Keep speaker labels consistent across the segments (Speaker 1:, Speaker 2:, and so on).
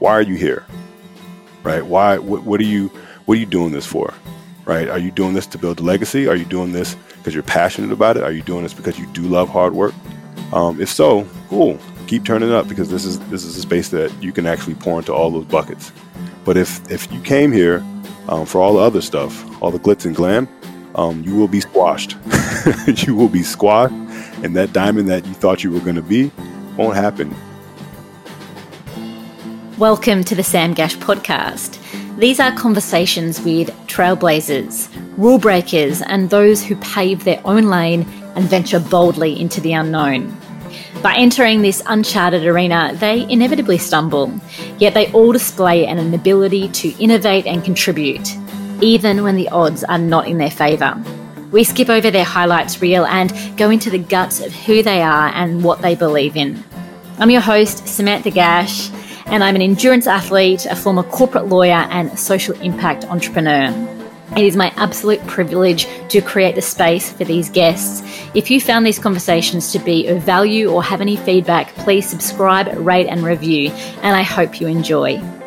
Speaker 1: why are you here? Right? Why? What, what are you? What are you doing this for? Right? Are you doing this to build a legacy? Are you doing this because you're passionate about it? Are you doing this because you do love hard work? Um, if so, cool. Keep turning up because this is this is a space that you can actually pour into all those buckets. But if if you came here um, for all the other stuff, all the glitz and glam, um, you will be squashed. you will be squashed, and that diamond that you thought you were going to be won't happen.
Speaker 2: Welcome to the Sam Gash podcast. These are conversations with trailblazers, rule breakers, and those who pave their own lane and venture boldly into the unknown. By entering this uncharted arena, they inevitably stumble, yet they all display an ability to innovate and contribute, even when the odds are not in their favour. We skip over their highlights reel and go into the guts of who they are and what they believe in. I'm your host, Samantha Gash and I'm an endurance athlete, a former corporate lawyer, and social impact entrepreneur. It is my absolute privilege to create the space for these guests. If you found these conversations to be of value or have any feedback, please subscribe, rate, and review, and I hope you enjoy.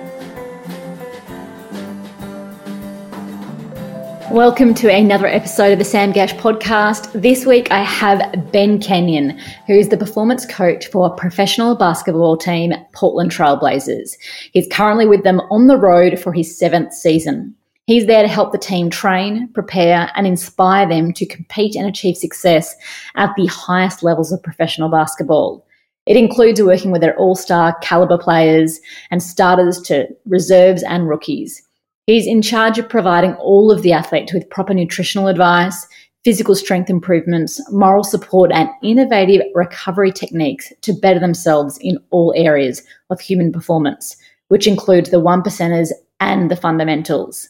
Speaker 2: Welcome to another episode of the Sam Gash podcast. This week I have Ben Kenyon, who is the performance coach for professional basketball team Portland Trailblazers. He's currently with them on the road for his seventh season. He's there to help the team train, prepare, and inspire them to compete and achieve success at the highest levels of professional basketball. It includes working with their all star caliber players and starters to reserves and rookies. He's in charge of providing all of the athletes with proper nutritional advice, physical strength improvements, moral support, and innovative recovery techniques to better themselves in all areas of human performance, which includes the one percenters and the fundamentals.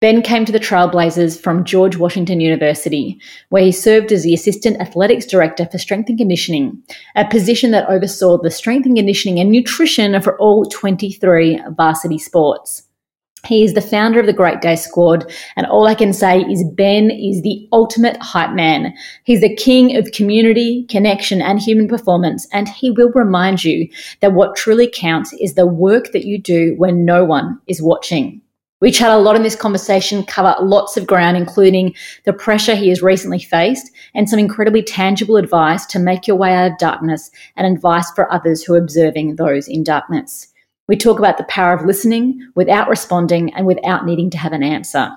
Speaker 2: Ben came to the Trailblazers from George Washington University, where he served as the Assistant Athletics Director for Strength and Conditioning, a position that oversaw the strength and conditioning and nutrition for all 23 varsity sports. He is the founder of the Great Day Squad, and all I can say is Ben is the ultimate hype man. He's the king of community, connection, and human performance, and he will remind you that what truly counts is the work that you do when no one is watching. We chat a lot in this conversation, cover lots of ground, including the pressure he has recently faced and some incredibly tangible advice to make your way out of darkness and advice for others who are observing those in darkness. We talk about the power of listening without responding and without needing to have an answer.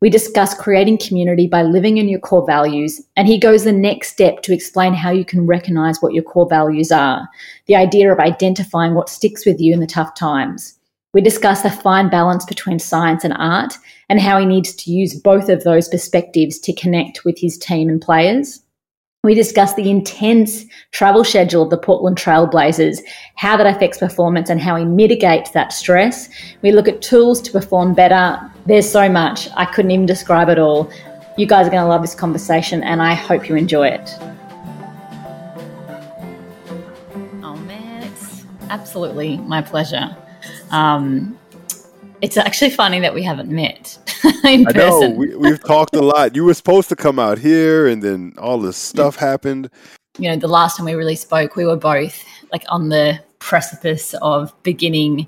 Speaker 2: We discuss creating community by living in your core values, and he goes the next step to explain how you can recognize what your core values are the idea of identifying what sticks with you in the tough times. We discuss the fine balance between science and art and how he needs to use both of those perspectives to connect with his team and players. We discuss the intense travel schedule of the Portland Trailblazers, how that affects performance, and how we mitigate that stress. We look at tools to perform better. There's so much. I couldn't even describe it all. You guys are going to love this conversation, and I hope you enjoy it. Oh, man, it's absolutely my pleasure. Um, it's actually funny that we haven't met
Speaker 1: I know we, we've talked a lot. You were supposed to come out here, and then all this stuff happened.
Speaker 2: You know, the last time we really spoke, we were both like on the precipice of beginning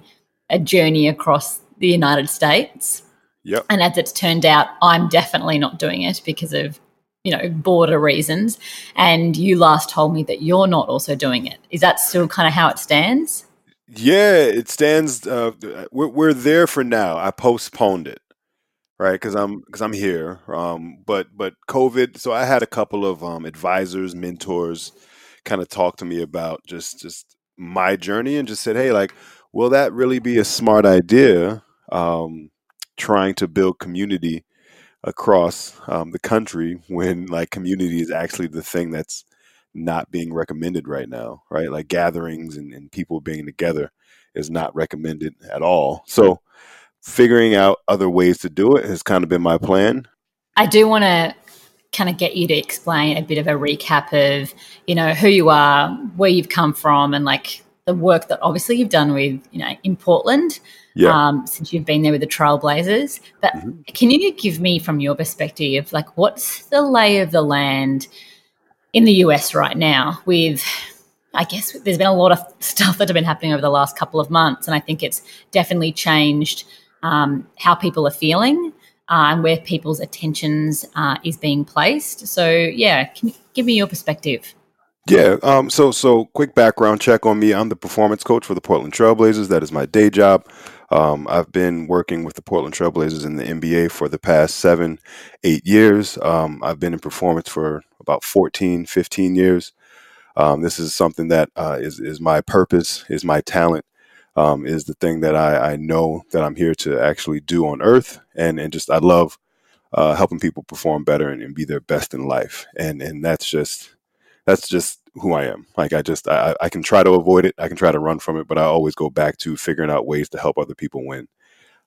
Speaker 2: a journey across the United States.
Speaker 1: Yep.
Speaker 2: And as it's turned out, I'm definitely not doing it because of you know border reasons. And you last told me that you're not also doing it. Is that still kind of how it stands?
Speaker 1: Yeah, it stands. Uh, we're, we're there for now. I postponed it, right? Because I'm because I'm here. Um, but but COVID. So I had a couple of um, advisors, mentors, kind of talk to me about just just my journey, and just said, hey, like, will that really be a smart idea? Um, trying to build community across um, the country when like community is actually the thing that's not being recommended right now, right? Like gatherings and, and people being together is not recommended at all. So figuring out other ways to do it has kind of been my plan.
Speaker 2: I do want to kind of get you to explain a bit of a recap of, you know, who you are, where you've come from, and like the work that obviously you've done with, you know, in Portland yeah. um, since you've been there with the Trailblazers. But mm-hmm. can you give me, from your perspective, like what's the lay of the land in the US right now with I guess there's been a lot of stuff that have been happening over the last couple of months, and I think it's definitely changed um, how people are feeling uh, and where people's attentions uh, is being placed. So, yeah, can give me your perspective?
Speaker 1: Yeah. Um, so, so quick background check on me. I'm the performance coach for the Portland Trailblazers. That is my day job. Um, I've been working with the Portland Trailblazers in the NBA for the past seven, eight years. Um, I've been in performance for about 14, 15 years. Um, this is something that uh, is is my purpose, is my talent, um, is the thing that I, I, know that I'm here to actually do on Earth, and and just I love uh, helping people perform better and, and, be their best in life, and and that's just that's just who I am. Like I just I, I can try to avoid it, I can try to run from it, but I always go back to figuring out ways to help other people win.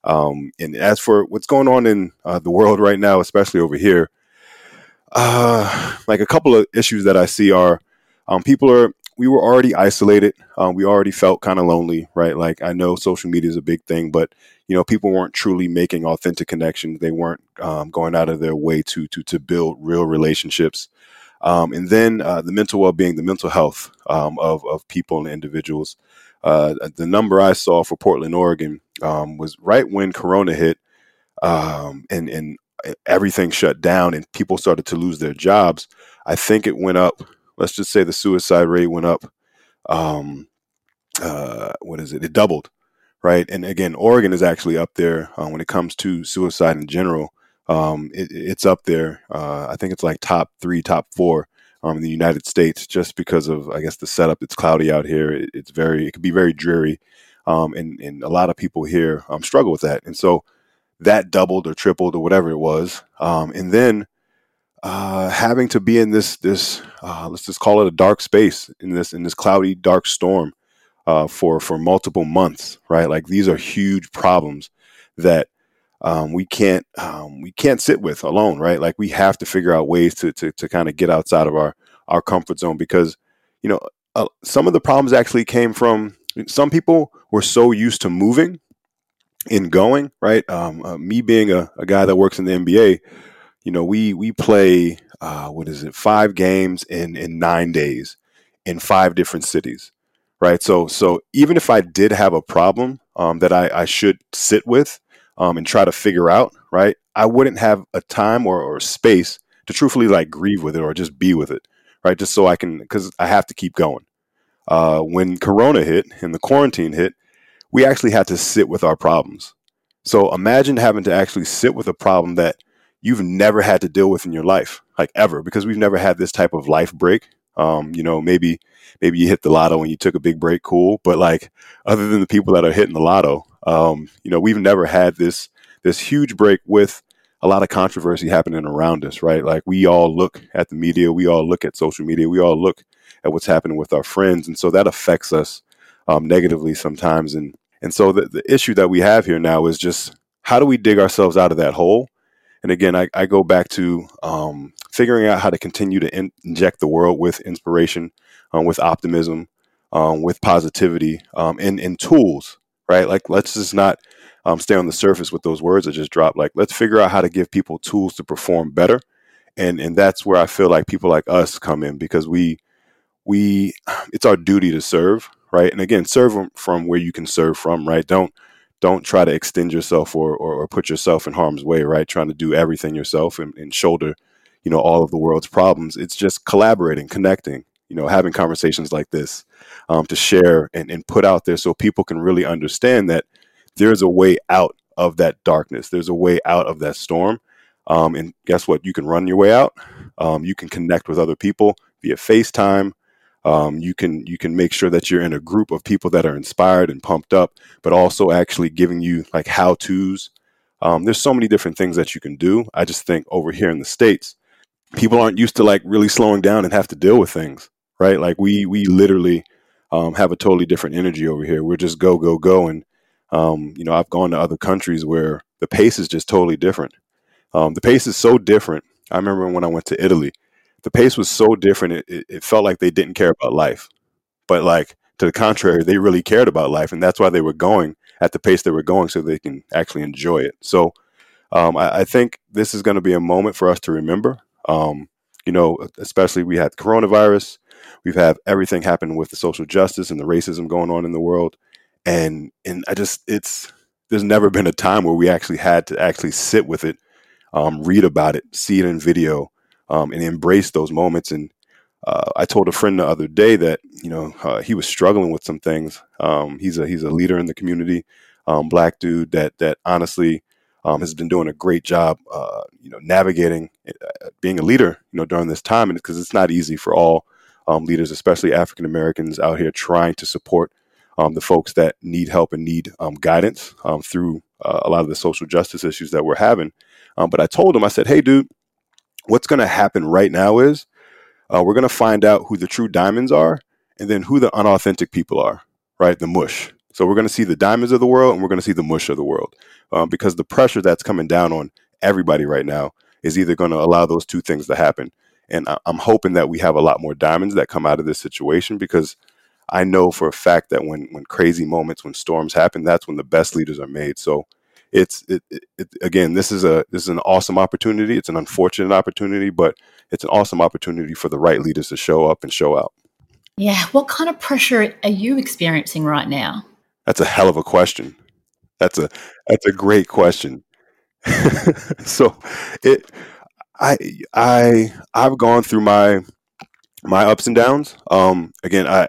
Speaker 1: Um, and as for what's going on in uh, the world right now, especially over here, uh, like a couple of issues that I see are um, people are we were already isolated. Um, we already felt kind of lonely, right? Like I know social media is a big thing, but you know people weren't truly making authentic connections. They weren't um, going out of their way to to to build real relationships. Um, and then uh, the mental well-being, the mental health um, of of people and individuals. Uh, the number I saw for Portland, Oregon, um, was right when Corona hit, um, and and everything shut down, and people started to lose their jobs. I think it went up let's just say the suicide rate went up. Um, uh, what is it? It doubled, right? And again, Oregon is actually up there uh, when it comes to suicide in general. Um, it, it's up there. Uh, I think it's like top three, top four um, in the United States, just because of I guess the setup. It's cloudy out here. It, it's very, it can be very dreary, um, and and a lot of people here um, struggle with that. And so that doubled or tripled or whatever it was. Um, and then uh, having to be in this this uh, let's just call it a dark space in this in this cloudy dark storm uh, for for multiple months, right? Like these are huge problems that um, we can't um, we can't sit with alone, right? Like we have to figure out ways to to, to kind of get outside of our our comfort zone because you know uh, some of the problems actually came from some people were so used to moving and going, right? Um, uh, me being a, a guy that works in the NBA you know, we we play uh, what is it, five games in in nine days in five different cities, right? So so even if I did have a problem um, that I, I should sit with um, and try to figure out, right, I wouldn't have a time or, or space to truthfully like grieve with it or just be with it, right? Just so I can because I have to keep going. Uh, when Corona hit and the quarantine hit, we actually had to sit with our problems. So imagine having to actually sit with a problem that you've never had to deal with in your life, like ever, because we've never had this type of life break. Um, you know, maybe maybe you hit the lotto and you took a big break, cool. But like other than the people that are hitting the lotto, um, you know, we've never had this this huge break with a lot of controversy happening around us, right? Like we all look at the media, we all look at social media, we all look at what's happening with our friends, and so that affects us um, negatively sometimes. And and so the, the issue that we have here now is just how do we dig ourselves out of that hole and again, I, I go back to um, figuring out how to continue to in- inject the world with inspiration, um, with optimism, um, with positivity, um, and, and tools, right? Like, let's just not um, stay on the surface with those words that just dropped. Like, let's figure out how to give people tools to perform better. And, and that's where I feel like people like us come in because we, we, it's our duty to serve, right? And again, serve from where you can serve from, right? Don't, don't try to extend yourself or, or, or, put yourself in harm's way, right? Trying to do everything yourself and, and, shoulder, you know, all of the world's problems. It's just collaborating, connecting, you know, having conversations like this um, to share and, and put out there so people can really understand that there's a way out of that darkness. There's a way out of that storm. Um, and guess what? You can run your way out. Um, you can connect with other people via FaceTime, um, you can you can make sure that you're in a group of people that are inspired and pumped up, but also actually giving you like how tos. Um, there's so many different things that you can do. I just think over here in the states, people aren't used to like really slowing down and have to deal with things, right? Like we we literally um, have a totally different energy over here. We're just go go go, and um, you know I've gone to other countries where the pace is just totally different. Um, the pace is so different. I remember when I went to Italy the pace was so different. It, it, felt like they didn't care about life, but like to the contrary, they really cared about life, and that's why they were going at the pace they were going, so they can actually enjoy it. So, um, I, I, think this is going to be a moment for us to remember. Um, you know, especially we had coronavirus, we've had everything happen with the social justice and the racism going on in the world, and and I just it's there's never been a time where we actually had to actually sit with it, um, read about it, see it in video, um, and embrace those moments. And uh, I told a friend the other day that you know uh, he was struggling with some things. Um, he's a he's a leader in the community, um, black dude that that honestly um, has been doing a great job, uh, you know, navigating uh, being a leader, you know, during this time, and because it's not easy for all um, leaders, especially African Americans, out here trying to support um, the folks that need help and need um, guidance um, through uh, a lot of the social justice issues that we're having. Um, but I told him, I said, "Hey, dude, what's going to happen right now is uh, we're going to find out who the true diamonds are, and then who the unauthentic people are, right? The mush." So we're going to see the diamonds of the world and we're going to see the mush of the world um, because the pressure that's coming down on everybody right now is either going to allow those two things to happen. And I- I'm hoping that we have a lot more diamonds that come out of this situation because I know for a fact that when when crazy moments, when storms happen, that's when the best leaders are made. So it's it, it, it, again, this is a this is an awesome opportunity. It's an unfortunate opportunity, but it's an awesome opportunity for the right leaders to show up and show out.
Speaker 2: Yeah. What kind of pressure are you experiencing right now?
Speaker 1: That's a hell of a question. That's a that's a great question. so it I I I've gone through my my ups and downs. Um again, I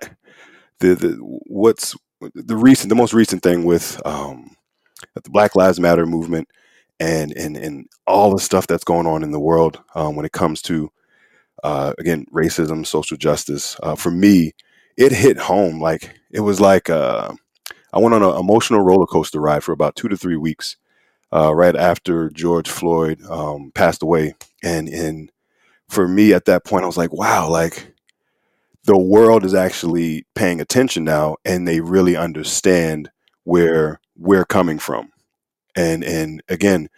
Speaker 1: the the what's the recent the most recent thing with um the Black Lives Matter movement and and and all the stuff that's going on in the world um, when it comes to uh, again racism, social justice. Uh, for me, it hit home like it was like uh, I went on an emotional roller coaster ride for about two to three weeks, uh, right after George Floyd um, passed away, and and for me at that point, I was like, wow, like the world is actually paying attention now, and they really understand where we're coming from, and and again.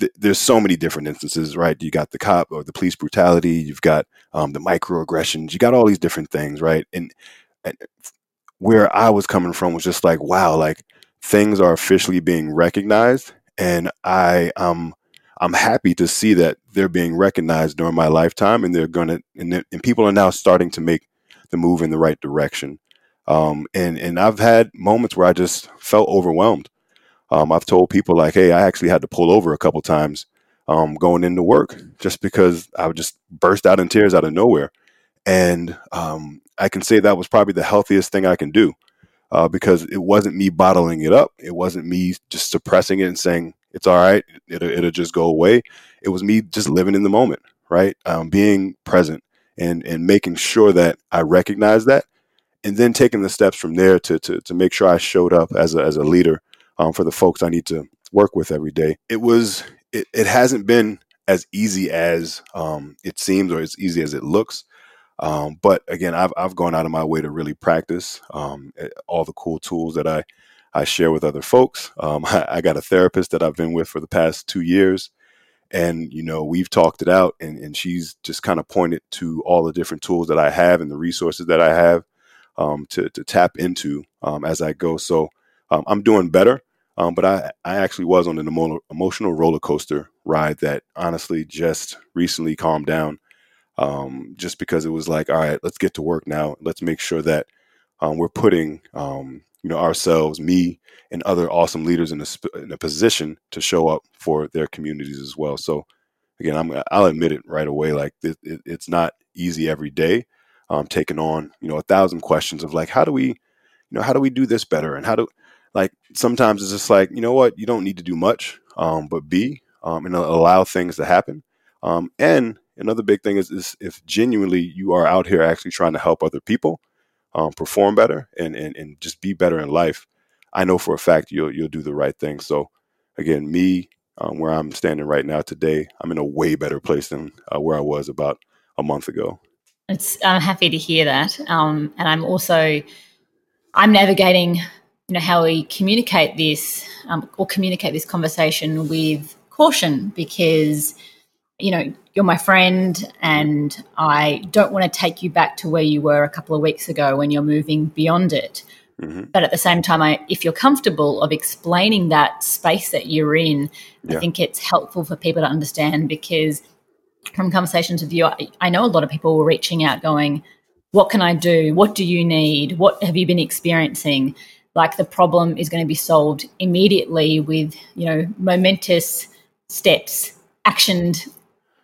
Speaker 1: Th- there's so many different instances, right? You got the cop or the police brutality. You've got um, the microaggressions. You got all these different things, right? And, and where I was coming from was just like, wow, like things are officially being recognized, and I um I'm happy to see that they're being recognized during my lifetime, and they're gonna and, and people are now starting to make the move in the right direction. Um, and and I've had moments where I just felt overwhelmed. Um, I've told people like, hey, I actually had to pull over a couple times um, going into work just because I would just burst out in tears out of nowhere. And um, I can say that was probably the healthiest thing I can do uh, because it wasn't me bottling it up. It wasn't me just suppressing it and saying it's all right. It'll, it'll just go away. It was me just living in the moment, right? Um, being present and and making sure that I recognize that, and then taking the steps from there to to, to make sure I showed up as a, as a leader um, for the folks I need to work with every day. It was it, it hasn't been as easy as um, it seems or as easy as it looks. Um, but again, I've I've gone out of my way to really practice um, eh, all the cool tools that I I share with other folks. Um, I, I, got a therapist that I've been with for the past two years, and you know we've talked it out, and and she's just kind of pointed to all the different tools that I have and the resources that I have um, to to tap into um, as I go. So um, I'm doing better. Um, but I, I actually was on an emo- emotional roller coaster ride that honestly just recently calmed down um, just because it was like, all right, let's get to work now. Let's make sure that um, we're putting, you know, ourselves, me, and other awesome leaders in a, sp- in a position to show up for their communities as well. So, again, I'm, I'll admit it right away. Like it, it, it's not easy every day. Um, taking on, you know, a thousand questions of like, how do we, you know, how do we do this better, and how do, like, sometimes it's just like, you know what, you don't need to do much, um, but be um, and allow things to happen. Um, and another big thing is, is if genuinely you are out here actually trying to help other people um, perform better and, and, and just be better in life, I know for a fact you'll you'll do the right thing. So again, me um, where I'm standing right now today, I'm in a way better place than uh, where I was about a month ago.
Speaker 2: It's I'm happy to hear that, um, and I'm also I'm navigating, you know, how we communicate this um, or communicate this conversation with caution because you know, you're my friend and I don't want to take you back to where you were a couple of weeks ago when you're moving beyond it. Mm-hmm. But at the same time, I, if you're comfortable of explaining that space that you're in, yeah. I think it's helpful for people to understand because from conversations with you, I, I know a lot of people were reaching out going, what can I do? What do you need? What have you been experiencing? Like the problem is going to be solved immediately with, you know, momentous steps actioned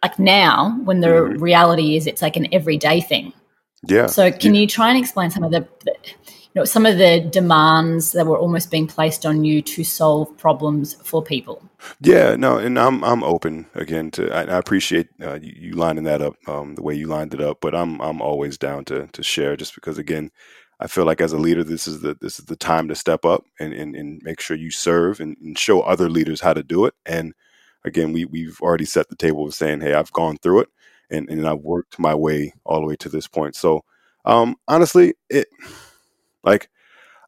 Speaker 2: like now when the mm-hmm. reality is it's like an everyday thing.
Speaker 1: Yeah.
Speaker 2: So can
Speaker 1: yeah.
Speaker 2: you try and explain some of the, the know, some of the demands that were almost being placed on you to solve problems for people.
Speaker 1: Yeah, no, and I'm I'm open again to. I, I appreciate uh, you, you, lining that up um, the way you lined it up, but I'm I'm always down to to share just because again, I feel like as a leader, this is the this is the time to step up and and, and make sure you serve and, and show other leaders how to do it. And again, we we've already set the table of saying, hey, I've gone through it and and I've worked my way all the way to this point. So um, honestly, it like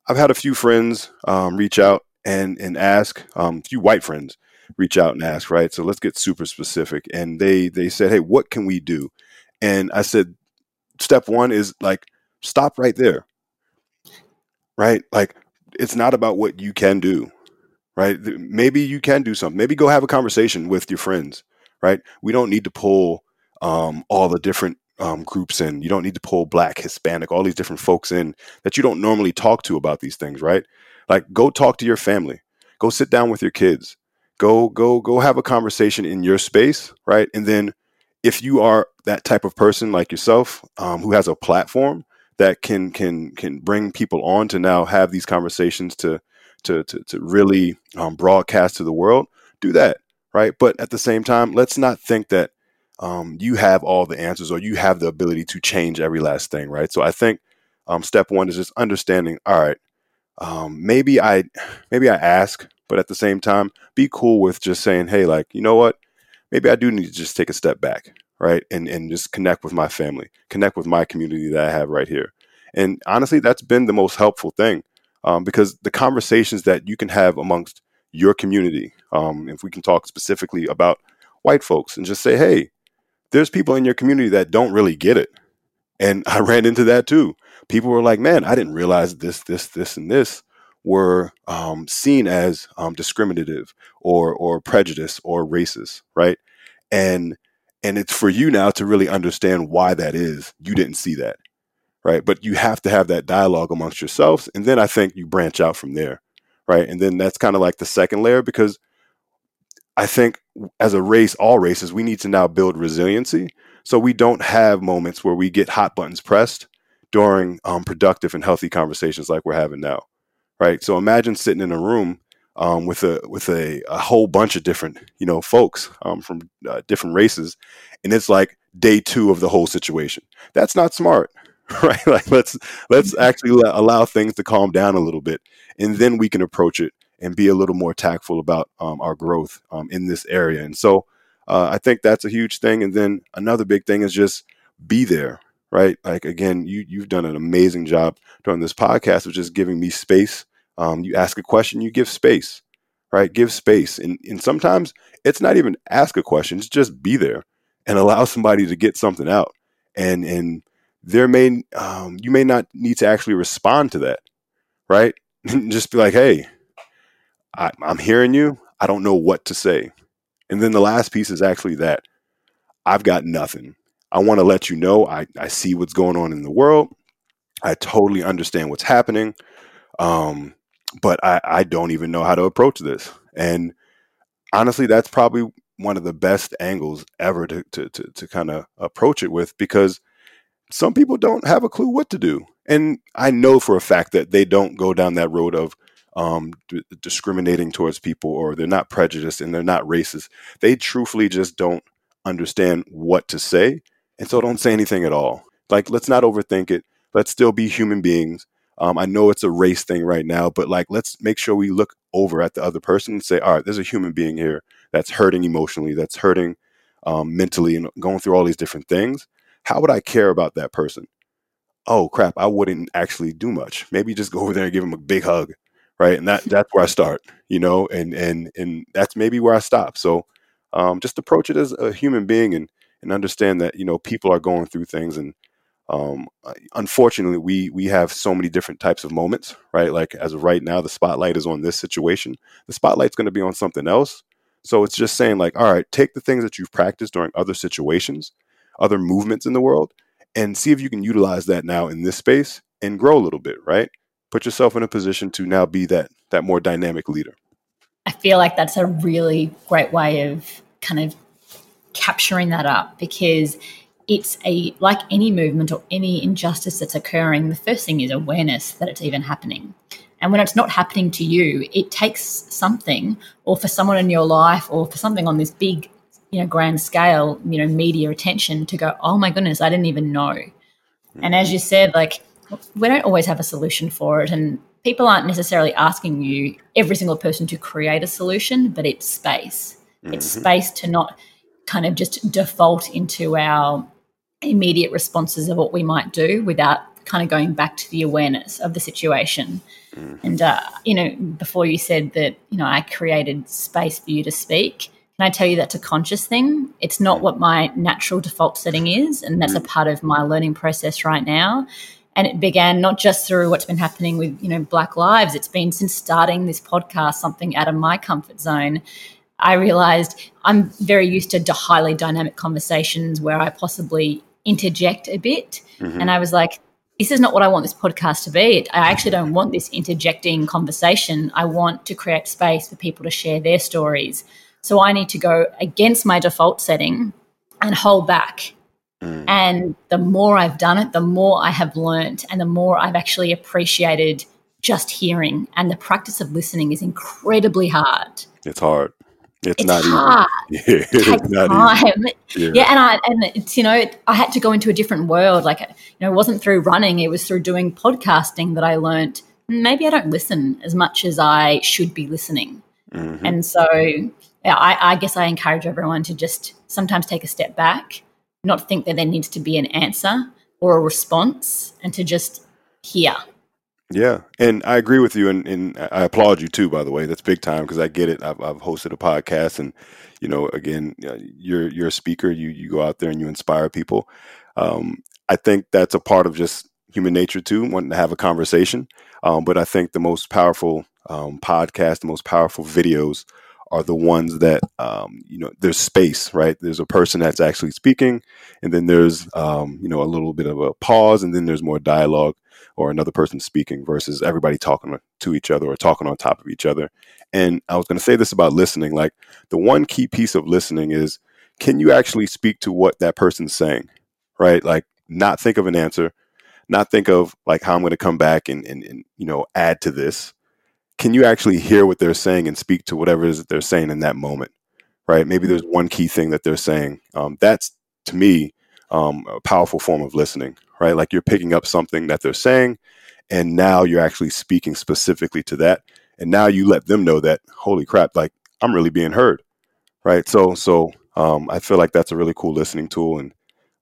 Speaker 1: I've had a few friends um, reach out and and ask, um, a few white friends reach out and ask, right? So let's get super specific. And they they said, hey, what can we do? And I said, step one is like stop right there, right? Like it's not about what you can do, right? Maybe you can do something. Maybe go have a conversation with your friends, right? We don't need to pull um, all the different um, groups in. You don't need to pull black, Hispanic, all these different folks in that you don't normally talk to about these things, right? Like go talk to your family. Go sit down with your kids. Go go go have a conversation in your space, right? And then if you are that type of person like yourself um, who has a platform that can can can bring people on to now have these conversations to to to, to really um, broadcast to the world, do that, right? But at the same time, let's not think that um, you have all the answers or you have the ability to change every last thing, right? So I think um, step one is just understanding. All right, um, maybe I maybe I ask, but at the same time, be cool with just saying, hey, like you know what? Maybe I do need to just take a step back, right, and and just connect with my family, connect with my community that I have right here. And honestly, that's been the most helpful thing um, because the conversations that you can have amongst your community, um, if we can talk specifically about white folks, and just say, hey, there's people in your community that don't really get it. And I ran into that too. People were like, man, I didn't realize this, this, this, and this were um, seen as um, discriminative or or prejudice or racist, right? And and it's for you now to really understand why that is. You didn't see that, right? But you have to have that dialogue amongst yourselves, and then I think you branch out from there, right? And then that's kind of like the second layer because I think as a race, all races, we need to now build resiliency so we don't have moments where we get hot buttons pressed during um, productive and healthy conversations like we're having now, right? So imagine sitting in a room um, with a with a, a, whole bunch of different you know folks um, from uh, different races, and it's like day two of the whole situation. That's not smart, right? Like let's let's actually allow things to calm down a little bit, and then we can approach it and be a little more tactful about um, our growth um, in this area. And so uh, I think that's a huge thing. And then another big thing is just be there, right? Like again, you you've done an amazing job during this podcast of just giving me space. Um, you ask a question, you give space, right? Give space, and and sometimes it's not even ask a question; it's just be there and allow somebody to get something out. And and there may um, you may not need to actually respond to that, right? just be like, hey, I, I'm hearing you. I don't know what to say. And then the last piece is actually that I've got nothing. I want to let you know I, I see what's going on in the world. I totally understand what's happening. Um, but I, I don't even know how to approach this. And honestly, that's probably one of the best angles ever to, to, to, to kind of approach it with because some people don't have a clue what to do. And I know for a fact that they don't go down that road of um, d- discriminating towards people or they're not prejudiced and they're not racist. They truthfully just don't understand what to say. And so don't say anything at all. Like, let's not overthink it. Let's still be human beings. Um, I know it's a race thing right now, but like, let's make sure we look over at the other person and say, all right, there's a human being here that's hurting emotionally, that's hurting um, mentally, and going through all these different things. How would I care about that person? Oh crap, I wouldn't actually do much. Maybe just go over there and give him a big hug right? And that that's where I start, you know, and and and that's maybe where I stop. So um, just approach it as a human being and and understand that you know people are going through things and um, unfortunately we we have so many different types of moments right like as of right now the spotlight is on this situation the spotlight's going to be on something else so it's just saying like all right take the things that you've practiced during other situations other movements in the world and see if you can utilize that now in this space and grow a little bit, right? Put yourself in a position to now be that that more dynamic leader.
Speaker 2: I feel like that's a really great way of kind of capturing that up because it's a like any movement or any injustice that's occurring the first thing is awareness that it's even happening. And when it's not happening to you it takes something or for someone in your life or for something on this big you know grand scale you know media attention to go oh my goodness i didn't even know. And as mm-hmm. you said like we don't always have a solution for it and people aren't necessarily asking you every single person to create a solution but it's space mm-hmm. it's space to not kind of just default into our immediate responses of what we might do without kind of going back to the awareness of the situation. Mm. And, uh, you know, before you said that, you know, I created space for you to speak. Can I tell you that's a conscious thing? It's not what my natural default setting is. And that's a mm. part of my learning process right now. And it began not just through what's been happening with, you know, Black Lives. It's been since starting this podcast, something out of my comfort zone. I realized I'm very used to highly dynamic conversations where I possibly interject a bit. Mm-hmm. And I was like, this is not what I want this podcast to be. I actually don't want this interjecting conversation. I want to create space for people to share their stories. So I need to go against my default setting and hold back. Mm. And the more I've done it, the more I have learned and the more I've actually appreciated just hearing. And the practice of listening is incredibly hard.
Speaker 1: It's hard. It's,
Speaker 2: it's
Speaker 1: not
Speaker 2: hard.
Speaker 1: easy. Yeah,
Speaker 2: it takes time. Yeah. yeah. and I and it's you know I had to go into a different world. Like you know, it wasn't through running; it was through doing podcasting that I learned. Maybe I don't listen as much as I should be listening, mm-hmm. and so yeah, I, I guess I encourage everyone to just sometimes take a step back, not think that there needs to be an answer or a response, and to just hear
Speaker 1: yeah, and I agree with you, and, and I applaud you too. By the way, that's big time because I get it. I've, I've hosted a podcast, and you know, again, you're you're a speaker. You you go out there and you inspire people. Um, I think that's a part of just human nature too, wanting to have a conversation. Um, but I think the most powerful um, podcast, the most powerful videos are the ones that um, you know there's space right? There's a person that's actually speaking and then there's um, you know a little bit of a pause and then there's more dialogue or another person speaking versus everybody talking to each other or talking on top of each other. And i was going to say this about listening like the one key piece of listening is can you actually speak to what that person's saying right? Like not think of an answer not think of like how i'm going to come back and, and, and you know add to this can you actually hear what they're saying and speak to whatever it is that they're saying in that moment right? Maybe there's one key thing that they're saying. Um, that's to me um, a powerful form of listening right? Like you're picking up something that they're saying and now you're actually speaking specifically to that and now you let them know that holy crap like i'm really being heard right? So so um, i feel like that's a really cool listening tool and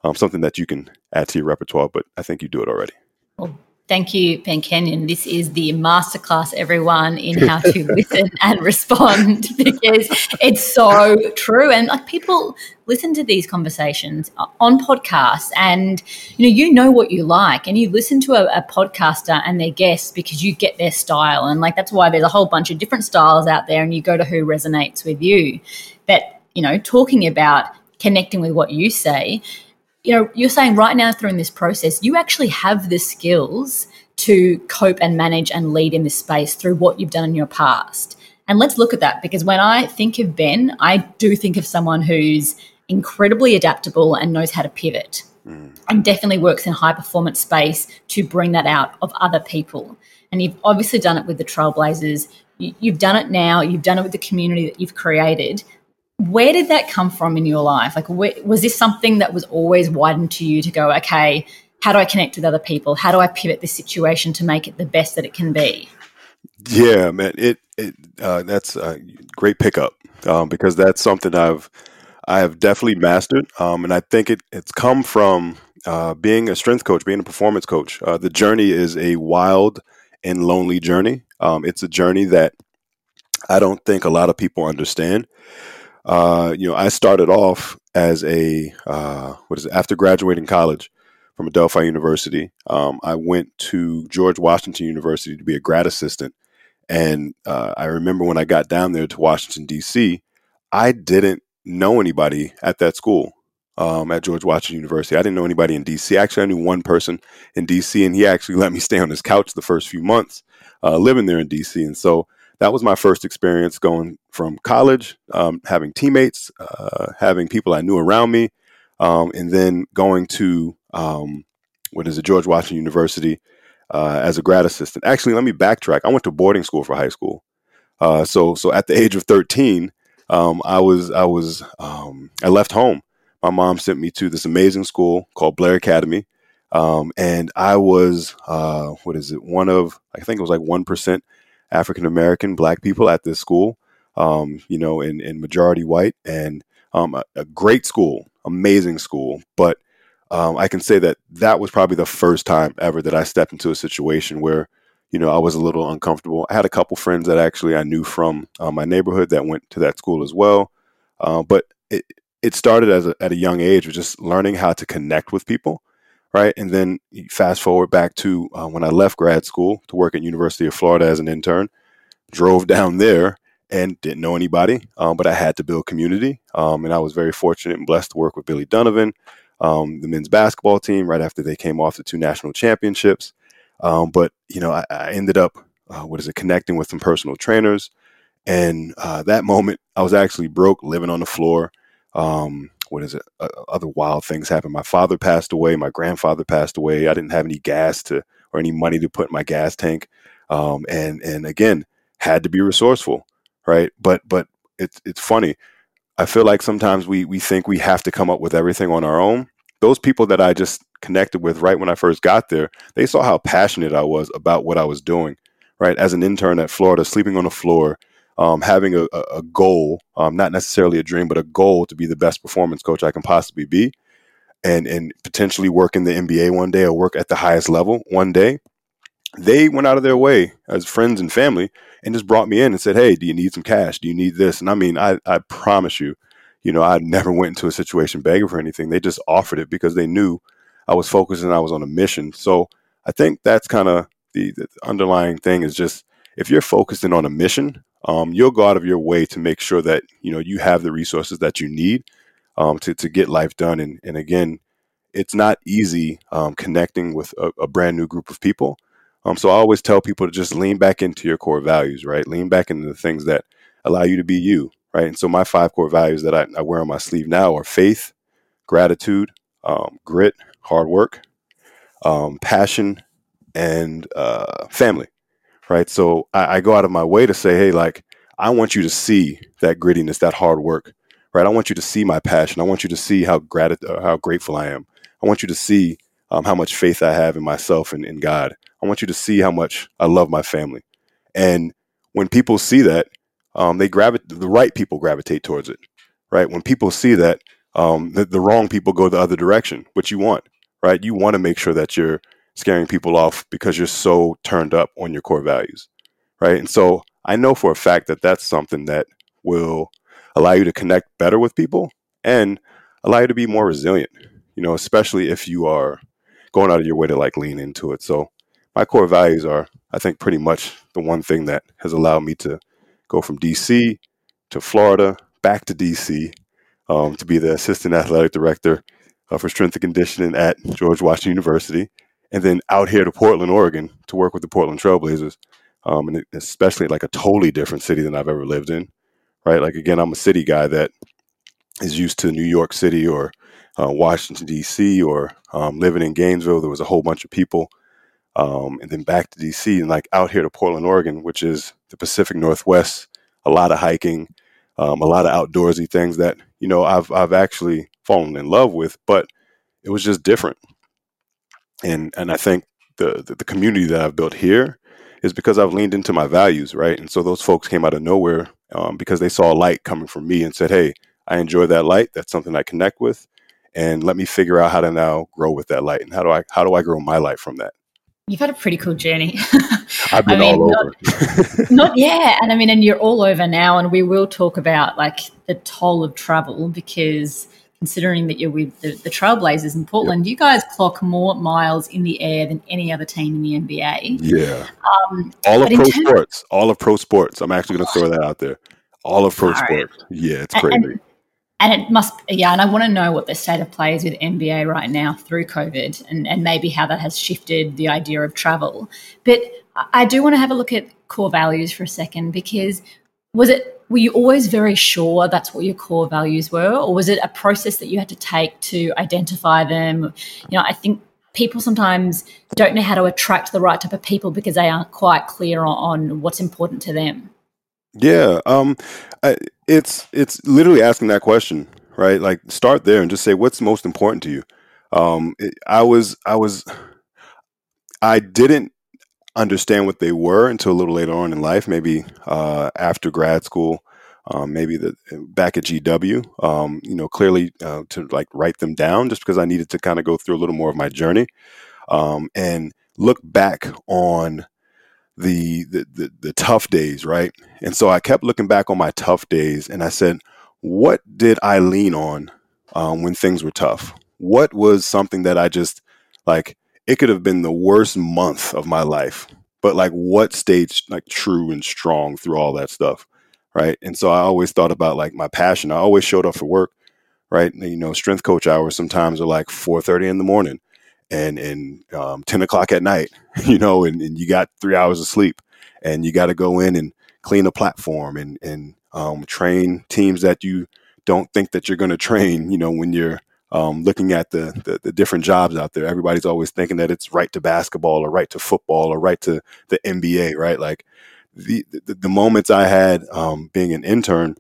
Speaker 1: um, something that you can add to your repertoire but i think you do it already.
Speaker 2: Well, Thank you, Ben Kenyon. This is the masterclass, everyone, in how to listen and respond because it's so true. And like people listen to these conversations uh, on podcasts, and you know, you know what you like, and you listen to a, a podcaster and their guests because you get their style, and like that's why there's a whole bunch of different styles out there, and you go to who resonates with you. But you know, talking about connecting with what you say you know, you're saying right now through in this process, you actually have the skills to cope and manage and lead in this space through what you've done in your past. And let's look at that because when I think of Ben, I do think of someone who's incredibly adaptable and knows how to pivot mm. and definitely works in high performance space to bring that out of other people. And you've obviously done it with the Trailblazers. You've done it now, you've done it with the community that you've created where did that come from in your life? Like, was this something that was always widened to you to go, okay, how do I connect with other people? How do I pivot this situation to make it the best that it can be?
Speaker 1: Yeah, man, it, it uh, that's a great pickup um, because that's something I've I have definitely mastered, um, and I think it it's come from uh, being a strength coach, being a performance coach. Uh, the journey is a wild and lonely journey. Um, it's a journey that I don't think a lot of people understand. Uh, you know, I started off as a uh, what is it? After graduating college from Adelphi University, um, I went to George Washington University to be a grad assistant. And uh, I remember when I got down there to Washington D.C., I didn't know anybody at that school. um, at George Washington University. I didn't know anybody in DC. Actually, I knew one person in DC, and he actually let me stay on his couch the first few months uh, living there in DC. And so that was my first experience going from college, um, having teammates, uh, having people I knew around me, um, and then going to um, what is it, George Washington University uh, as a grad assistant. Actually, let me backtrack. I went to boarding school for high school. Uh, so so at the age of 13, um, I was I was um, I left home. My mom sent me to this amazing school called Blair Academy, um, and I was uh, what is it? One of I think it was like one percent African American Black people at this school. Um, you know, in, in majority white, and um, a, a, great school, amazing school. But um, I can say that that was probably the first time ever that I stepped into a situation where you know, I was a little uncomfortable. I had a couple friends that actually I knew from uh, my neighborhood that went to that school as well. Uh, but it, it started as a, at a young age with just learning how to connect with people, right? And then fast forward back to uh, when I left grad school to work at University of Florida as an intern, drove down there and didn't know anybody, um, but I had to build community. Um, and I was very fortunate and blessed to work with Billy Donovan, um, the men's basketball team, right after they came off the two national championships. Um, but you know, I, I ended up uh, what is it connecting with some personal trainers, and uh, that moment I was actually broke, living on the floor. Um, what is it? Uh, other wild things happened. My father passed away. My grandfather passed away. I didn't have any gas to or any money to put in my gas tank, um, and and again had to be resourceful, right? But but it's it's funny. I feel like sometimes we we think we have to come up with everything on our own. Those people that I just connected with right when I first got there, they saw how passionate I was about what I was doing. Right, as an intern at Florida, sleeping on the floor, um, having a, a goal, um, not necessarily a dream, but a goal to be the best performance coach I can possibly be, and and potentially work in the NBA one day or work at the highest level one day. They went out of their way as friends and family and just brought me in and said, "Hey, do you need some cash? Do you need this?" And I mean, I I promise you, you know, I never went into a situation begging for anything. They just offered it because they knew I was focused and I was on a mission. So I think that's kind of the, the, underlying thing is just if you're focused in on a mission, um, you'll go out of your way to make sure that you know you have the resources that you need um, to to get life done. And and again, it's not easy um, connecting with a, a, brand new group of people. Um, so I always tell people to just lean back into your core values, right? Lean back into the things that allow you to be you, right? And so my five core values that I, I wear on my sleeve now are faith, gratitude, um, grit, hard work, um, passion, and uh, family. Right. So I, I go out of my way to say, hey, like, I want you to see that grittiness, that hard work. Right. I want you to see my passion. I want you to see how grat- uh, how grateful I am. I want you to see um, how much faith I have in myself and in God. I want you to see how much I love my family. And when people see that, um, they gravitate. The right people gravitate towards it. Right. When people see that, um, the, the wrong people go the other direction. What you want right? You want to make sure that you're scaring people off because you're so turned up on your core values, right? And so I know for a fact that that's something that will allow you to connect better with people and allow you to be more resilient, you know, especially if you are going out of your way to like lean into it. So my core values are, I think, pretty much the one thing that has allowed me to go from DC to Florida, back to DC, um, to be the assistant athletic director uh, for strength and conditioning at George Washington University, and then out here to Portland, Oregon, to work with the Portland Trailblazers, um, and especially like a totally different city than I've ever lived in. Right, like again, I'm a city guy that is used to New York City or uh, Washington D.C. or um, living in Gainesville. There was a whole bunch of people, um, and then back to D.C. and like out here to Portland, Oregon, which is the Pacific Northwest. A lot of hiking, um, a lot of outdoorsy things that you know I've I've actually fallen in love with, but it was just different. And and I think the, the, the community that I've built here is because I've leaned into my values, right? And so those folks came out of nowhere um, because they saw a light coming from me and said, "Hey, I enjoy that light. That's something I connect with, and let me figure out how to now grow with that light and how do I how do I grow my life from that."
Speaker 2: You've had a pretty cool journey.
Speaker 1: I've been I mean, all over.
Speaker 2: Not, not, yeah, and I mean, and you're all over now, and we will talk about like the toll of travel because considering that you're with the, the Trailblazers in Portland, yep. you guys clock more miles in the air than any other team in the NBA.
Speaker 1: Yeah. Um, all of pro sports. All of pro sports. I'm actually going to throw that out there. All of pro sports. Yeah, it's crazy.
Speaker 2: And, and it must, yeah. And I want to know what the state of play is with NBA right now through COVID, and and maybe how that has shifted the idea of travel. But I do want to have a look at core values for a second because was it were you always very sure that's what your core values were or was it a process that you had to take to identify them you know i think people sometimes don't know how to attract the right type of people because they aren't quite clear on, what's important to them.
Speaker 1: Yeah, um, I, it's it's literally asking that question, right? Like, start there and just say what's most important to you. Um, it, I was I was I didn't understand what they were until a little later on in life, maybe uh, after grad school. Um, maybe the back at GW, um, you know, clearly uh, to like write them down just because I needed to kind of go through a little more of my journey um, and look back on the, the, the the tough days, right? And so I kept looking back on my tough days, and I said, what did I lean on um, when things were tough? What was something that I just like? It could have been the worst month of my life, but like, what stayed like true and strong through all that stuff? right? And so I always thought about like my passion. I always showed up for work, right? And, you know, strength coach hours sometimes are like four thirty in the morning, and and um, ten o'clock at night, you know, and, and you got three hours of sleep, and you got to go in and clean a platform and and um, train teams that you don't think that you're going to train. You know, when you're um, looking at the, the, the different jobs out there, everybody's always thinking that it's right to basketball or right to football or right to the NBA, right? Like the, the, the moments I had um, being an intern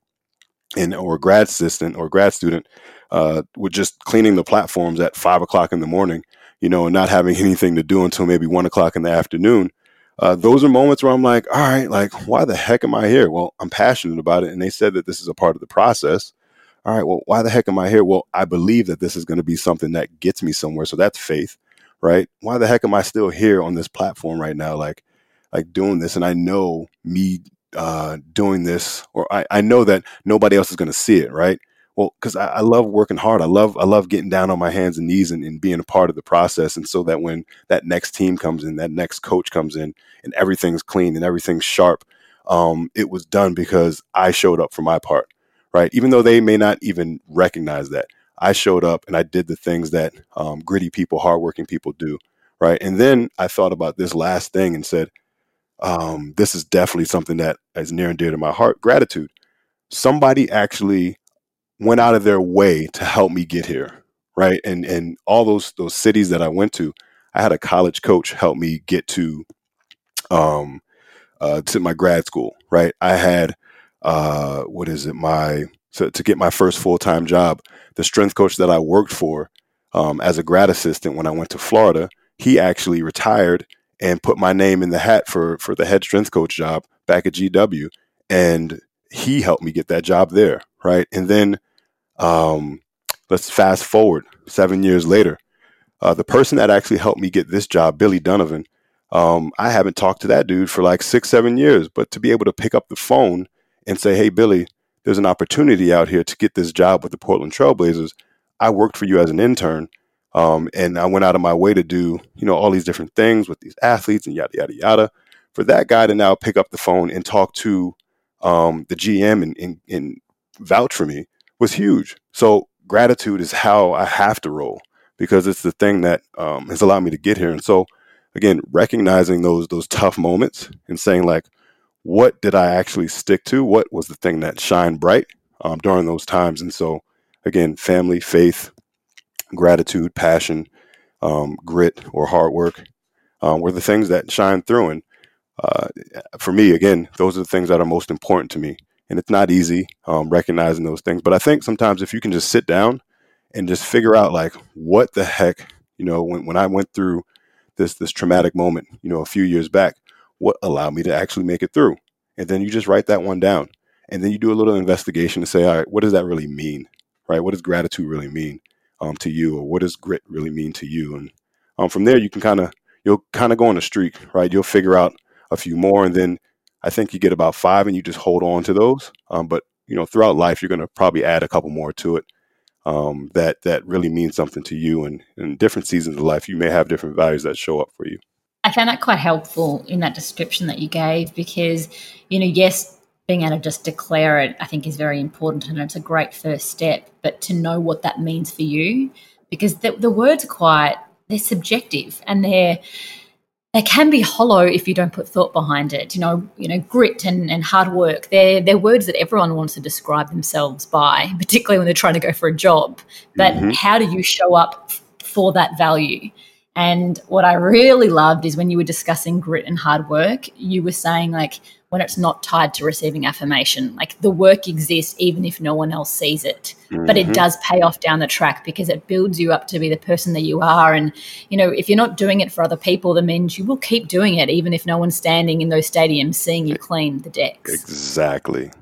Speaker 1: and or grad assistant or grad student uh, with just cleaning the platforms at five o'clock in the morning, you know, and not having anything to do until maybe one o'clock in the afternoon. Uh, those are moments where I'm like, all right, like, why the heck am I here? Well, I'm passionate about it. And they said that this is a part of the process. All right, well, why the heck am I here? Well, I believe that this is going to be something that gets me somewhere. So that's faith, right? Why the heck am I still here on this platform right now? Like, like doing this and I know me uh, doing this or I, I know that nobody else is going to see it, right? Well, because I, I, love working hard. I love I love getting down on my hands and knees and, and, being a part of the process. And so that when that next team comes in, that next coach comes in, and everything's clean and everything's sharp, um, it was done because I showed up for my part, right? Even though they may not even recognize that, I showed up and I did the things that um, gritty people, hardworking people do, right? And then I thought about this last thing and said, um, this is definitely something that is near and dear to my heart gratitude. Somebody actually went out of their way to help me get here, right? And and all those those cities that I went to, I had a college coach help me get to um uh to my grad school, right? I had uh what is it, my to, to get my first full time job, the strength coach that I worked for um, as a grad assistant when I went to Florida, he actually retired and put my name in the hat for for the head strength coach job back at GW, and he helped me get that job there, right? And then um, let's fast forward seven years later. Uh, the person that actually helped me get this job, Billy Donovan, um, I haven't talked to that dude for like six, seven years. But to be able to pick up the phone and say, "Hey, Billy, there's an opportunity out here to get this job with the Portland Trailblazers. I worked for you as an intern." Um, and I went out of my way to do, you know, all these different things with these athletes and yada, yada, yada. For that guy to now pick up the phone and talk to um, the GM and, and, and vouch for me was huge. So gratitude is how I have to roll because it's the thing that um, has allowed me to get here. And so, again, recognizing those those tough moments and saying like, what did I actually stick to? What was the thing that shined bright um, during those times? And so, again, family, faith, gratitude, passion, um, grit, or hard work um, were the things that shine through. And uh, for me, again, those are the things that are most important to me. And it's not easy um, recognizing those things. But I think sometimes if you can just sit down and just figure out, like, what the heck, you know, when, when I went through this this traumatic moment, you know, a few years back, what allowed me to actually make it through? And then you just write that one down. And then you do a little investigation to say, all right, what does that really mean? Right? What does gratitude really mean? um, to you, or what does grit really mean to you? And um, from there, you can kind of you'll kind of go on a streak, right? You'll figure out a few more, and then I think you get about five, and you just hold on to those. Um, but you know, throughout life, you're going to probably add a couple more to it um, that that really means something to you. And in different seasons of life, you may have different values that show up for you.
Speaker 2: I found that quite helpful in that description that you gave because, you know, yes, being able to just declare it, I think, is very important and it's a great first step. But to know what that means for you, because the, the words are quite, they're subjective and they're, they can be hollow if you don't put thought behind it. You know, you know, grit and, and hard work. They're they're words that everyone wants to describe themselves by, particularly when they're trying to go for a job. But mm-hmm. how do you show up for that value? And what I really loved is when you were discussing grit and hard work, you were saying like when it's not tied to receiving affirmation. Like the work exists even if no one else sees it. Mm-hmm. But it mm-hmm. does pay off down the track because it builds you up to be the person that you are. And, you know, if you're not doing it for other people, that means you will keep doing it even if no one's standing in those stadiums seeing you clean the decks.
Speaker 1: Exactly.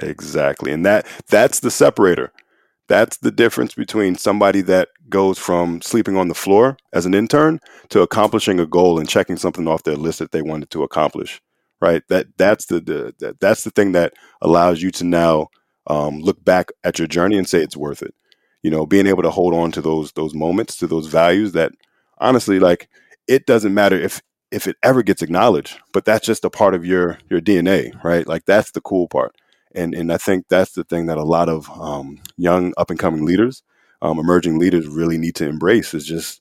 Speaker 1: Exactly. And that that's the separator. That's the difference between somebody that goes from sleeping on the floor as an intern to accomplishing a goal and checking something off their list that they wanted to accomplish right? That that's the, the that's the thing that allows you to now um, look back at your journey and say it's worth it. You know, being able to hold on to those those moments, to those values that honestly, like it doesn't matter if if it ever gets acknowledged, but that's just a part of your your DNA, right? Like that's the cool part. And and I think that's the thing that a lot of um, young up and coming leaders, um, emerging leaders, really need to embrace is just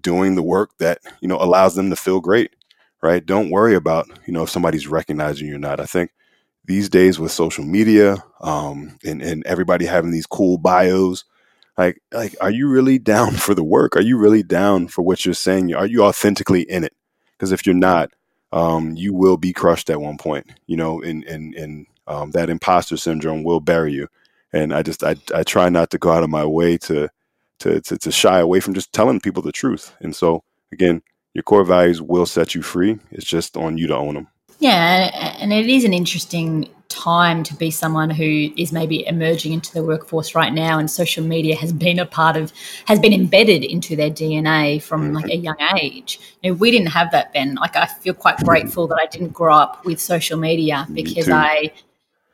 Speaker 1: doing the work that you know allows them to feel great right? Don't worry about, you know, if somebody's recognizing you or not. I think these days with social media um, and, and everybody having these cool bios, like, like, are you really down for the work? Are you really down for what you're saying? Are you authentically in it? Because if you're not, um, you will be crushed at one point, you know, and, and, and um, that imposter syndrome will bury you. And I just, I, I try not to go out of my way to, to, to, to shy away from just telling people the truth. And so, again, your core values will set you free. It's just on you to own them.
Speaker 2: Yeah, and it is an interesting time to be someone who is maybe emerging into the workforce right now and social media has been a part of has been embedded into their DNA from mm-hmm. like a young age. You know, we didn't have that Ben. Like I feel quite grateful that I didn't grow up with social media because I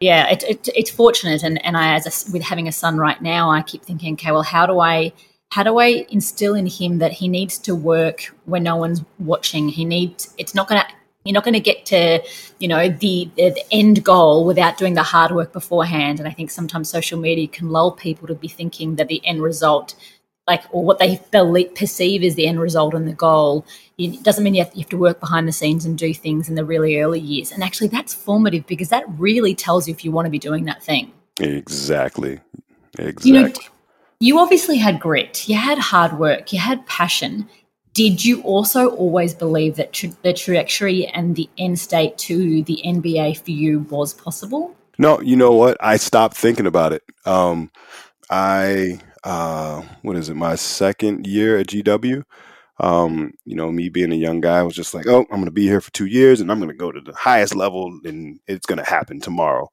Speaker 2: yeah, it, it, it's fortunate and, and I as a, with having a son right now, I keep thinking, okay, well how do I how do I instill in him that he needs to work when no one's watching? He needs, it's not going to, you're not going to get to, you know, the, the end goal without doing the hard work beforehand. And I think sometimes social media can lull people to be thinking that the end result, like, or what they perceive as the end result and the goal, it doesn't mean you have, you have to work behind the scenes and do things in the really early years. And actually, that's formative because that really tells you if you want to be doing that thing.
Speaker 1: Exactly. Exactly. You know,
Speaker 2: you obviously had grit, you had hard work, you had passion. Did you also always believe that the trajectory and the end state to the NBA for you was possible?
Speaker 1: No, you know what? I stopped thinking about it. Um, I, uh, what is it, my second year at GW? Um, you know, me being a young guy, I was just like, oh, I'm going to be here for two years and I'm going to go to the highest level and it's going to happen tomorrow.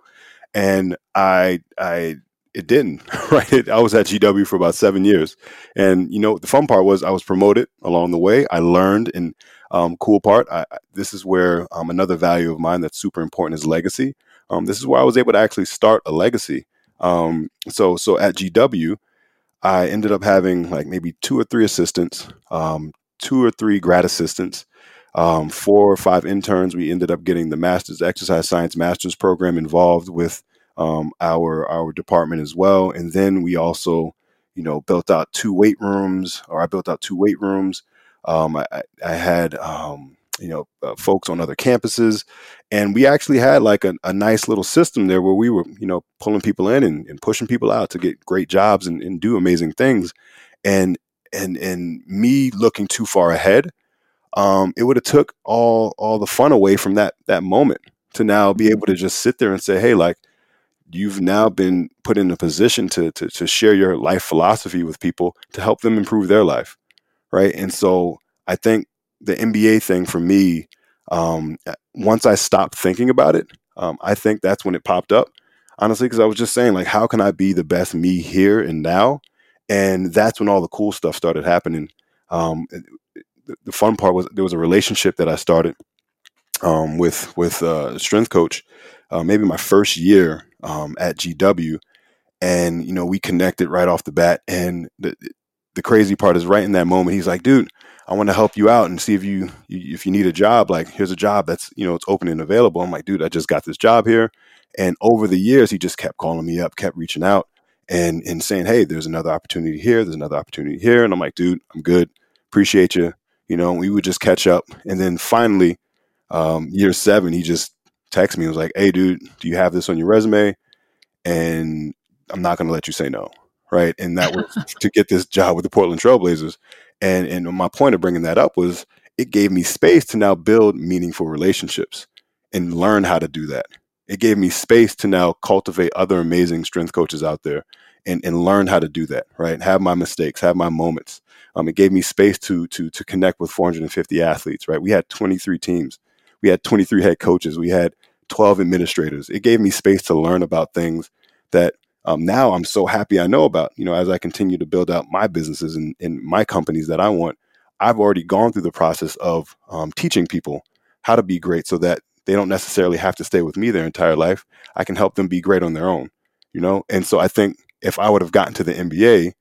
Speaker 1: And I, I it didn't right? I was at gw for about seven years. And you know the fun part was i was promoted along the way. I learned and um, cool part. I, this is where um, another value of mine that's super important is legacy. Um, this is where i was able to actually start a legacy. Um, so so at gw i ended up having like maybe two or three assistants um, two or three grad assistants um, four or five interns we ended up getting the master's exercise science master's program involved with um, our our department as well. And then we also, you know, built out two weight rooms, or I built out two weight rooms. Um, I, I, had um, you know uh, folks on other campuses, and we actually had like a, a, nice little system there where we were you know pulling people in and, and pushing people out to get great jobs and, and do amazing things. And and and me looking too far ahead, um, it would have took all all the fun away from that that moment to now be able to just sit there and say, hey, like you've now been put in a position to, to, to share your life philosophy with people to help them improve their life right and so i think the nba thing for me um, once i stopped thinking about it um, i think that's when it popped up honestly because i was just saying like how can i be the best me here and now? And that's when all the cool stuff started happening. Um, the, fun part was there was a relationship that i started um, with with uh, strength coach uh, maybe my first year um, at GW, and you know we connected right off the bat. And the the crazy part is right in that moment, he's like, "Dude, I want to help you out and see if you, you if you need a job. Like, here's a job that's you know it's open and available." I'm like, "Dude, I just got this job here, And over the years, he just kept calling me up, kept reaching out and and saying, "Hey, there's another opportunity here. There's another opportunity here." And I'm like, "Dude, I'm good. Appreciate you." You know, we would just catch up, and then finally, um, year seven, he just texted me and was like, "Hey, dude, do you have this on your resume?" And I'm not going to let you say no, right? And that was to get this job with the Portland Trailblazers. And and my point of bringing that up was it gave me space to now build meaningful relationships and learn how to do that. It gave me space to now cultivate other amazing strength coaches out there and, and learn how to do that, right? Have my mistakes, have my moments. Um, it gave me space to to to connect with 450 athletes, right? We had 23 teams, we had 23 head coaches, we had 12 administrators. It gave me space to learn about things that um, now I'm so happy I know about. You know, as I continue to build out my businesses and, and my companies that I want, I've already gone through the process of um, teaching people how to be great so that they don't necessarily have to stay with me their entire life. I can help them be great on their own, you know? And so I think if I would have gotten to the NBA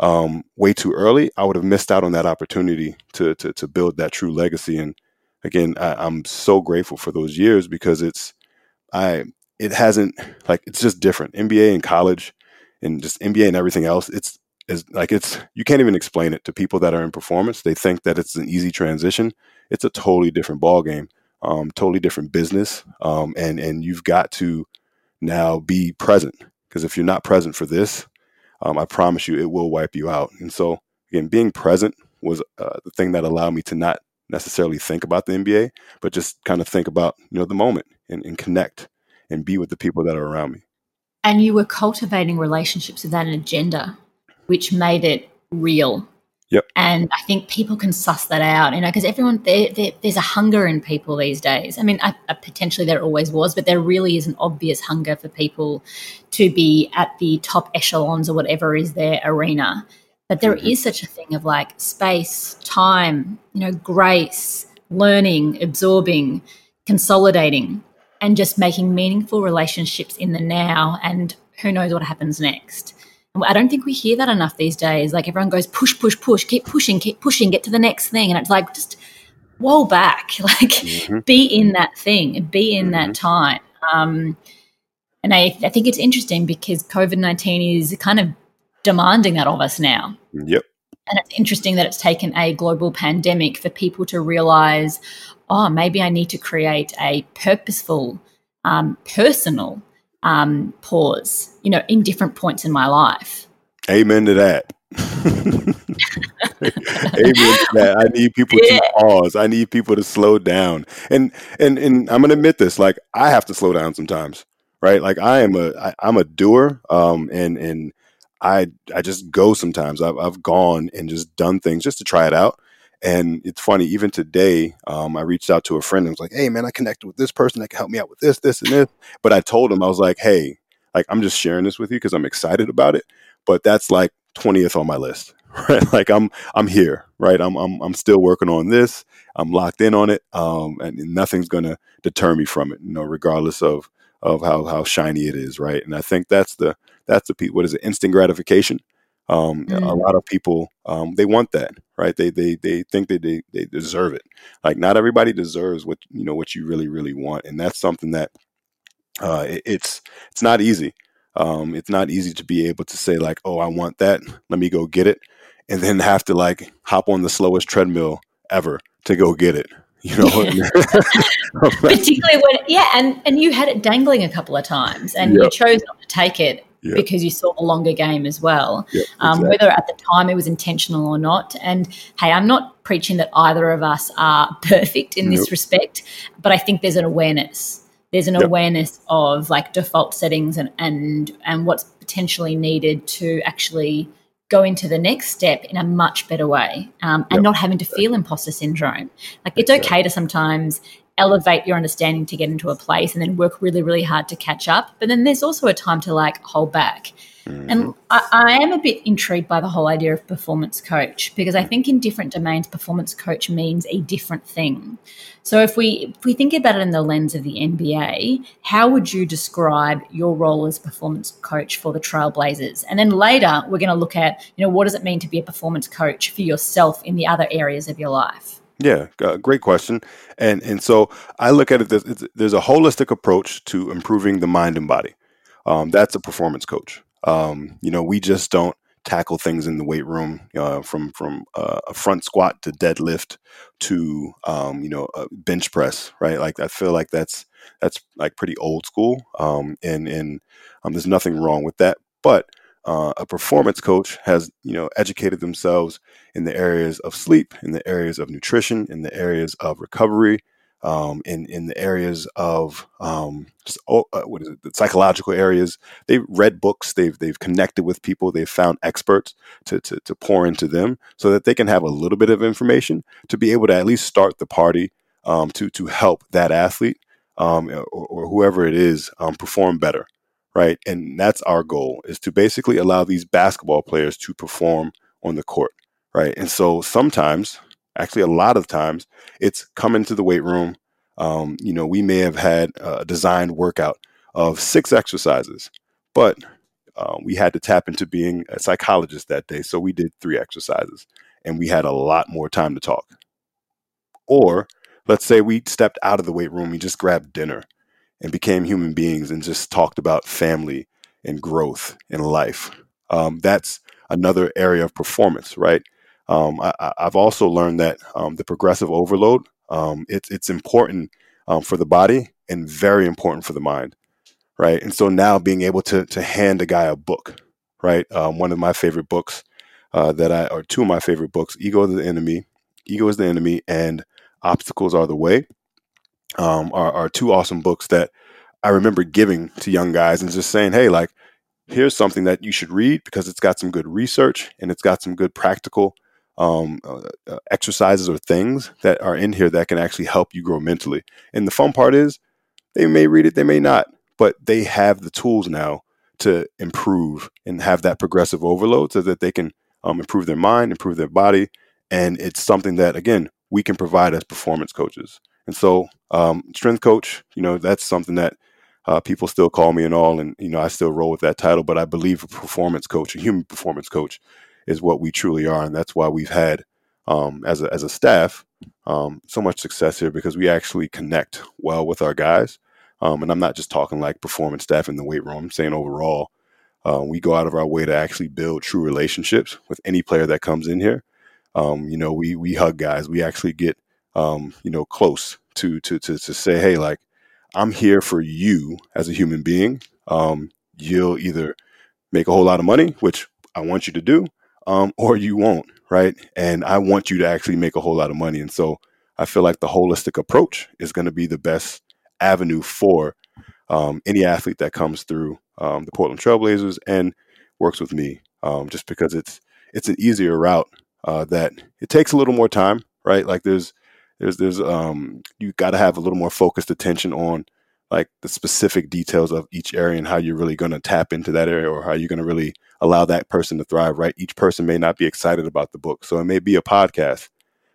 Speaker 1: um, way too early, I would have missed out on that opportunity to, to, to build that true legacy. And again, I, I'm so grateful for those years because it's, I, it hasn't like, it's just different. NBA and college and just NBA and everything else. It's, is like it's you can't even explain it to people that are in performance. They think that it's an easy transition. It's a totally different ball game um, totally different business, um, and and you've got to now be present because if you're not present for this, um, I promise you it will wipe you out. And so again, being present was uh, the thing that allowed me to not necessarily think about the NBA, but just kind of think about you know the moment and, and connect and be with the people that are around me.
Speaker 2: And you were cultivating relationships without an agenda, which made it real
Speaker 1: Yep.
Speaker 2: And I think people can suss that out, you know, because everyone, there, there's a hunger in people these days. I mean, I, I, potentially there always was, but there really is an obvious hunger for people to be at the top echelons or whatever is their arena. But there mm-hmm. is such a thing of like space, time, you know, grace, learning, absorbing, consolidating, and just making meaningful relationships in the now. And who knows what happens next. I don't think we hear that enough these days. Like everyone goes push, push, push, keep pushing, keep pushing, get to the next thing. And it's like just whoa back, like mm-hmm. be in that thing, be in mm-hmm. that time. Um, and I, I think it's interesting because COVID 19 is kind of demanding that of us now.
Speaker 1: Yep.
Speaker 2: And it's interesting that it's taken a global pandemic for people to realize, oh, maybe I need to create a purposeful, um, personal um, pause, you know, in different points in my life.
Speaker 1: Amen to that. Amen to that. I need people yeah. to pause. I need people to slow down. And and and I'm gonna admit this, like I have to slow down sometimes. Right? Like I am a I, I'm a doer. Um and and I I just go sometimes. I've I've gone and just done things just to try it out. And it's funny, even today, um, I reached out to a friend and was like, hey, man, I connected with this person that can help me out with this, this, and this. But I told him, I was like, hey, like, I'm just sharing this with you because I'm excited about it. But that's like 20th on my list, right? Like, I'm, I'm here, right? I'm, I'm, I'm still working on this. I'm locked in on it. Um, and nothing's going to deter me from it, you know, regardless of, of how, how shiny it is, right? And I think that's the, that's the, what is it, instant gratification um, mm. A lot of people um, they want that, right? They they they think that they they deserve it. Like not everybody deserves what you know what you really really want, and that's something that uh, it, it's it's not easy. Um, it's not easy to be able to say like, oh, I want that. Let me go get it, and then have to like hop on the slowest treadmill ever to go get it. You know,
Speaker 2: particularly when yeah, and and you had it dangling a couple of times, and yep. you chose not to take it Yep. because you saw a longer game as well.
Speaker 1: Yep,
Speaker 2: um, whether at the time it was intentional or not. And hey, I'm not preaching that either of us are perfect in nope. this respect, but I think there's an awareness. There's an yep. awareness of like default settings and and and what's potentially needed to actually go into the next step in a much better way um, and not having to feel imposter syndrome. Like it's okay to sometimes elevate your understanding to get into a place and then work really, really hard to catch up. But then there's also a time to like hold back. Mm-hmm. And I, I, am a bit intrigued by the whole idea of performance coach because I think in different domains, performance coach means a different thing. So if we if we think about it in the lens of the NBA, how would you describe your role as performance coach for the Trailblazers? And then later we're going to look at, you know, what does it mean to be a performance coach for yourself in the other areas of your life?
Speaker 1: Yeah, uh, great question. And and so I look at it. There's, a holistic approach to improving the mind and body. Um, that's a performance coach. Um, you know, we just don't tackle things in the weight room uh, from from uh, a front squat to deadlift to um, you know bench press, right? Like I feel like that's that's like pretty old school, um, and and um, there's nothing wrong with that. But uh, a performance coach has you know educated themselves in the areas of sleep, in the areas of nutrition, in the areas of recovery, um, in in the areas of um, just oh, uh, what is it, the psychological areas. They've read books. They've they've connected with people. They've found experts to, to to pour into them so that they can have a little bit of information to be able to at least start the party um, to to help that athlete um, or, or, whoever it is um, perform better, right? And that's our goal is to basically allow these basketball players to perform on the court, right? And so sometimes actually a lot of times it's coming to the weight room. Um, you know, we may have had a designed workout of six exercises, but uh, we had to tap into being a psychologist that day. So we did three exercises and we had a lot more time to talk. Or let's say we stepped out of the weight room, we just grabbed dinner and became human beings and just talked about family and growth and life. Um, that's another area of performance, right? Um, I, have also learned that um, the progressive overload um, important um, for the body and very important for the mind, right? And so now being able to to hand a guy a book, right? Um, one of my favorite books uh, that I or two of my favorite books, Ego is the Enemy, Ego is the Enemy, and Obstacles Are the Way, um, are, are two awesome books that I remember giving to young guys and just saying, hey, like here's something that you should read because it's got some good research and it's got some good practical um, uh, uh, exercises or things that are in here that can actually help you grow mentally. And the fun part is they may read it, they may not, but they have the tools now to improve and have that progressive overload so that they can um, improve their mind, improve their body. And it's something that, again, we can provide as performance coaches. And so, um, strength coach, you know, that's something that uh, people still call me and all, and you know, I still roll with that title. But I believe a performance coach, a human performance coach, is what we truly are, and that's why we've had um, as a as a staff um, so much success here because we actually connect well with our guys. Um, and I'm not just talking like performance staff in the weight room. I'm saying overall, uh, we go out of our way to actually build true relationships with any player that comes in here. Um, you know, we we hug guys. We actually get um, you know close to to to to say, hey, like I'm here for you as a human being. Um, you'll either make a whole lot of money, which I want you to do, um, or you won't, right? And I want you to actually make a whole lot of money. And so I feel like the holistic approach is going to be the best avenue for um, any athlete that comes through um, the Portland Trailblazers and works with me, um, just because it's it's an easier route uh, that it takes a little more time, right? Like there's there's there's um you got to have a little more focused attention on like the specific details of each area and how you're really going to tap into that area or how you're going to really allow that person to thrive, right? Each person may not be excited about the book. So it may be a podcast.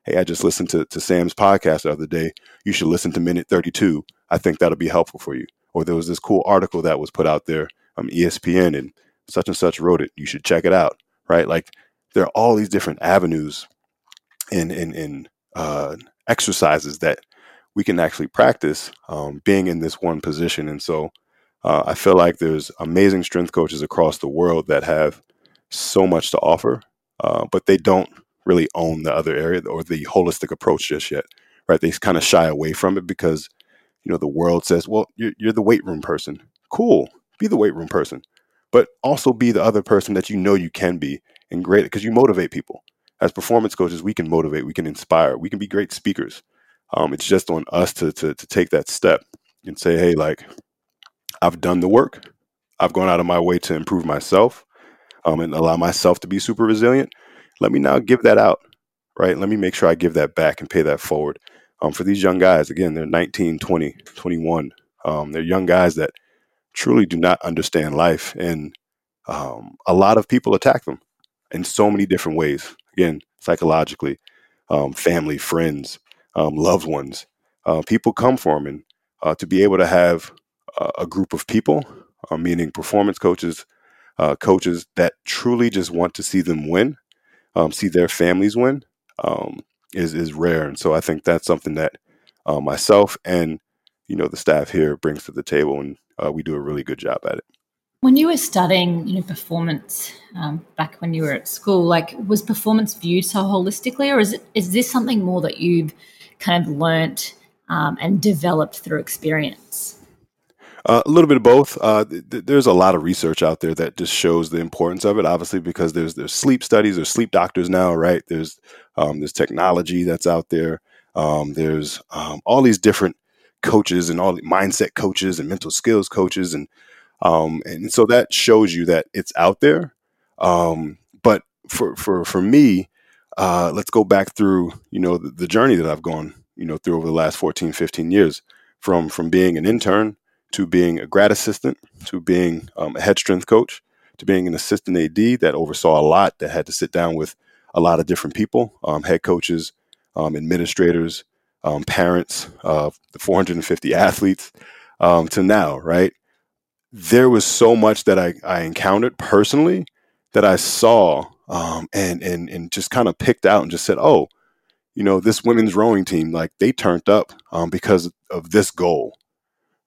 Speaker 1: Hey, I just listened to, to Sam's podcast the other day. You should listen to minute 32. I think that'll be helpful for you. Or there was this cool article that was put out there on ESPN and such and such wrote it. You should check it out, right? Like there are all these different avenues and, and, and uh, exercises that we can actually practice um, being in this one position. And so uh, I feel like there's amazing strength coaches across the world that have so much to offer, uh, but they don't really own the other area or the holistic approach just yet, right? They kind of shy away from it because, you know, the world says, well, you're, you're the weight room person. Cool. Be the weight room person, but also be the other person that you know you can be and great because you motivate people. As performance coaches, we can motivate, we can inspire, we can be great speakers. Um, it's just on us to, to, to take that step and say, hey, like, I've done the work. I've gone out of my way to improve myself um, and allow myself to be super resilient. Let me now give that out, right? Let me make sure I give that back and pay that forward. Um, for these young guys, again, they're 19, 20, 21. Um, they're young guys that truly do not understand life. And um, a lot of people attack them in so many different ways. Again, psychologically, um, family, friends, um, loved ones. Uh, people come for them. And uh, to be able to have a group of people, uh, meaning performance coaches, uh, coaches that truly just want to see them win, um, see their families win. Um, is is rare, and so I think that's something that uh, myself and you know the staff here brings to the table, and uh, we do a really good job at it.
Speaker 2: When you were studying, you know, performance um, back when you were at school, like was performance viewed so holistically, or is it is this something more that you've kind of learnt um, and developed through experience?
Speaker 1: Uh, a little bit of both. Uh, th- there's a lot of research out there that just shows the importance of it. Obviously, because there's there's sleep studies, there's sleep doctors now, right? There's um, there's technology that's out there. Um, there's um, all these different coaches and all mindset coaches and mental skills coaches, and um, and so that shows you that it's out there. Um, but for for for me, uh, let's go back through you know the, the journey that I've gone you know through over the last 14, 15 years from from being an intern to being a grad assistant, to being um, a head strength coach, to being an assistant AD that oversaw a lot, that had to sit down with a lot of different people, um, head coaches, um, administrators, um, parents, uh, the 450 athletes, um, to now, right? There was so much that I, I encountered personally that I saw um, and and and just kind of picked out and just said, oh, you know, this women's rowing team, like they turned up because of this goal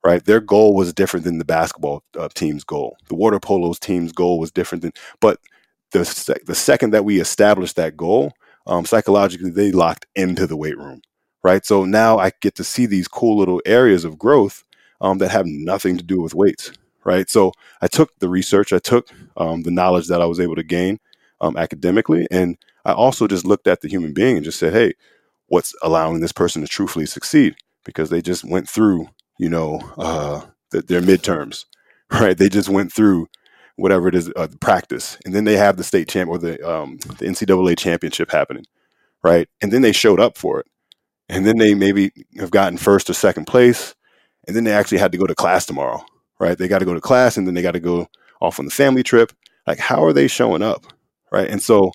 Speaker 1: right? Their goal was different than the basketball uh, team's goal. The water polo's team's goal was different than, but the sec- the second that we established that goal, um, psychologically they locked into the weight room, right? So now I get to see these cool little areas of growth um, that have nothing to do with weights, right? So I took the research, I took um, the knowledge that I was able to gain um, academically, and I also just looked at the human being and just said, hey, what's allowing this person to truthfully succeed? Because they just went through you know, uh, the, their midterms, right? They just went through whatever it is, uh, practice, and then they have the state champ or the um, the NCAA championship happening, right? And then they showed up for it, and then they maybe have gotten first or second place, and then they actually had to go to class tomorrow, right? They got to go to class, and then they got to go off on the family trip. Like, how are they showing up, right? And so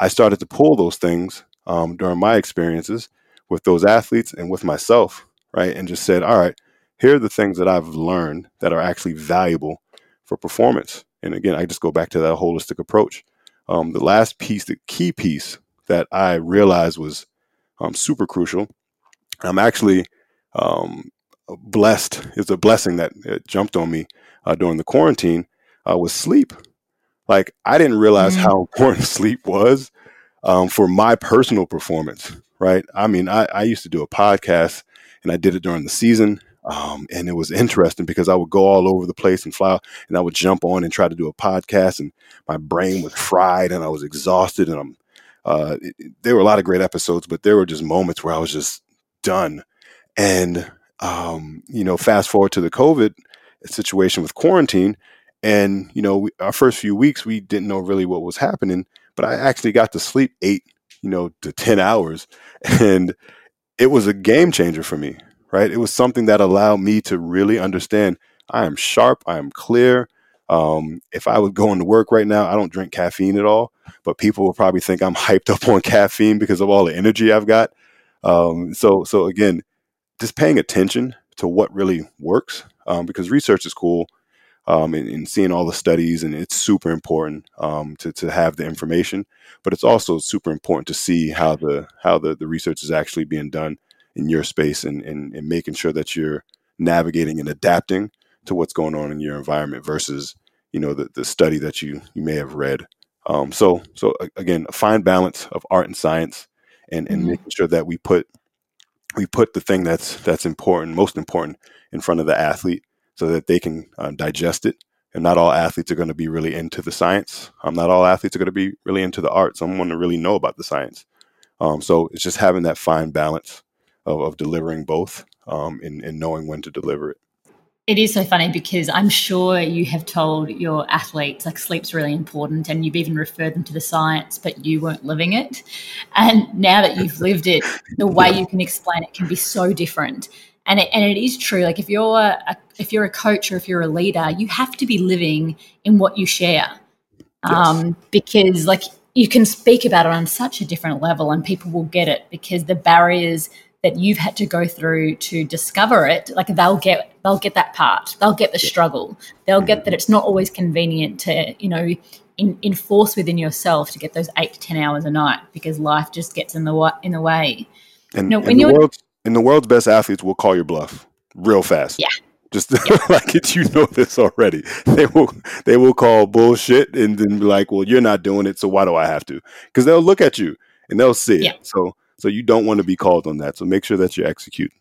Speaker 1: I started to pull those things um, during my experiences with those athletes and with myself, right? And just said, all right, here are the things that I've learned that are actually valuable for performance. And again, I just go back to that holistic approach. Um, the last piece, the key piece that I realized was um, super crucial. I'm actually um, blessed. is a blessing that jumped on me uh, during the quarantine. Uh, was sleep. Like I didn't realize mm. how important sleep was um, for my personal performance. Right. I mean, I, I used to do a podcast, and I did it during the season. Um, and it was interesting because I would go all over the place and fly, and I would jump on and try to do a podcast, and my brain was fried, and I was exhausted, and I'm. Uh, it, there were a lot of great episodes, but there were just moments where I was just done. And um, you know, fast forward to the COVID situation with quarantine, and you know, we, our first few weeks we didn't know really what was happening, but I actually got to sleep eight, you know, to ten hours, and it was a game changer for me right? It was something that allowed me to really understand I am sharp, I am clear. Um, if I was going to work right now, I don't drink caffeine at all, but people will probably think I'm hyped up on caffeine because of all the energy I've got. Um, so, so again, just paying attention to what really works um, because research is cool um, and, and, seeing all the studies, and it's super important um, to, to have the information. But it's also super important to see how the how the, the research is actually being done in your space and, and, and making sure that you're navigating and adapting to what's going on in your environment versus you know the, the study that you you may have read um, so so again a fine balance of art and science and and mm-hmm. making sure that we put we put the thing that's that's important most important in front of the athlete so that they can uh, digest it. And not all athletes are going to be really into the science. Um, not all athletes are going to be really into the art some want to really know about the science. Um, so it's just having that fine balance of, of delivering both um, and, and knowing when to deliver it.
Speaker 2: It is so funny because I'm sure you have told your athletes like sleep's really important and you've even referred them to the science, but you weren't living it. And now that you've lived it, the way you can explain it can be so different. And it, and it is true. Like if you're a, if you're a coach or if you're a leader, you have to be living in what you share, um, yes. because like you can speak about it on such a different level, and people will get it because the barriers that you've had to go through to discover it like they'll get they'll get that part they'll get the struggle they'll get mm. that it's not always convenient to you know in, enforce within yourself to get those eight to ten hours a night because life just gets in the wa- in the way.
Speaker 1: And, and the world's, and the world's best athletes will call your bluff real fast.
Speaker 2: Yeah.
Speaker 1: Just like it, you know this already. They will they will call bullshit and then be like, "Well, you're not doing it, so why do I have to?" Because they'll look at you and they'll see it. So so you don't want to be called on that. So make sure that you execute.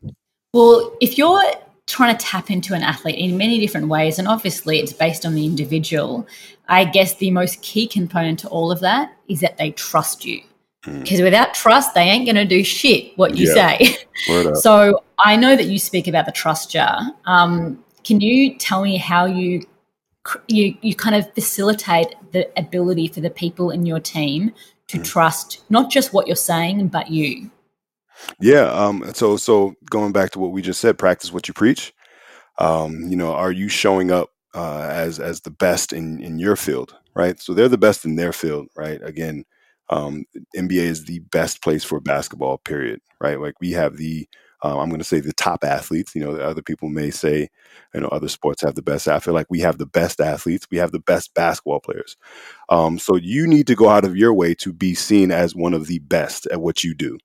Speaker 2: Well, if you're trying to tap into an athlete in many different ways, and obviously it's based on the individual, I guess the most key component to all of that is that they trust you.
Speaker 1: Mm.
Speaker 2: Because without trust, they ain't going to do shit what you
Speaker 1: Yeah.
Speaker 2: say. So I know that you speak about the trust jar. Um, can you tell me how you you you kind of facilitate the ability for the people in your team to
Speaker 1: Mm.
Speaker 2: trust not just what you're saying but you?
Speaker 1: Yeah. Um. So so going back to what we just said, practice what you preach. Um. You know, are you showing up uh, as as the best in in your field? Right. So they're the best in their field. Right. Again, um, NBA is the best place for basketball. Period. Right. Like we have the. Uh, I'm going to say the top athletes. You know, other people may say, you know, other sports have the best. I feel like we have the best athletes. We have the best basketball players. Um, so you need to go out of your way to be seen as one of the best at what you do.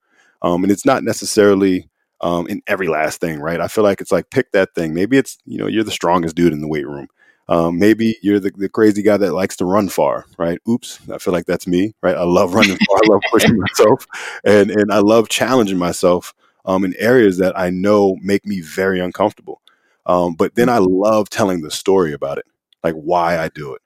Speaker 1: Um, and it's not necessarily um, in every last thing, right? I feel like it's like pick that thing. Maybe it's you know you're the strongest dude in the weight room. Um, maybe you're the, the crazy guy that likes to run far, right? Oops, I feel like that's me, right? I love running far. I love pushing myself, and and I love challenging myself um, in areas that I know make me very uncomfortable. Um, but then I love telling the story about it, like why I do it,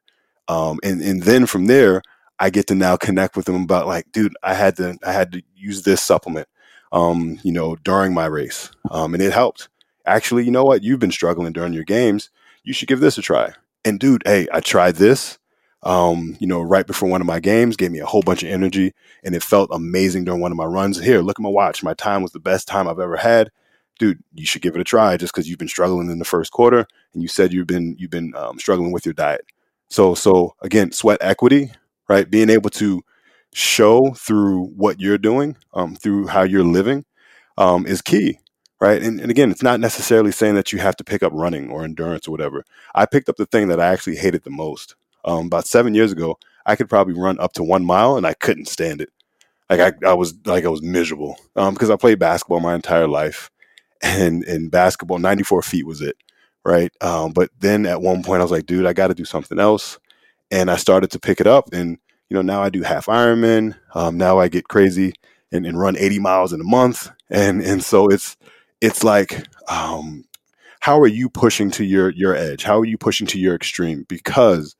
Speaker 1: um, and and then from there I get to now connect with them about like, dude, I had to I had to use this supplement, um, you know, during my race, um, and it helped. Actually, you know what? You've been struggling during your games. You should give this a try. And dude, hey, I tried this, um, you know, right before one of my games, gave me a whole bunch of energy, and it felt amazing during one of my runs. Here, look at my watch. My time was the best time I've ever had. Dude, you should give it a try just because you've been struggling in the first quarter, and you said you've been you've been um, struggling with your diet. So, so again, sweat equity, right? Being able to show through what you're doing, um, through how you're living, um, is key, right? And, and again, it's not necessarily saying that you have to pick up running or endurance or whatever. I picked up the thing that I actually hated the most. Um, about seven years ago, I could probably run up to one mile, and I couldn't stand it. Like I, I was like I was miserable um, because I played basketball my entire life, and in basketball, 94 feet was it, right? Um, but then at one point, I was like, dude, I got to do something else, and I started to pick it up, and you know now I do half Ironman. Um, now I get crazy and, and run 80 miles in a month, and and so it's it's like um, how are you pushing to your your edge? How are you pushing to your extreme? Because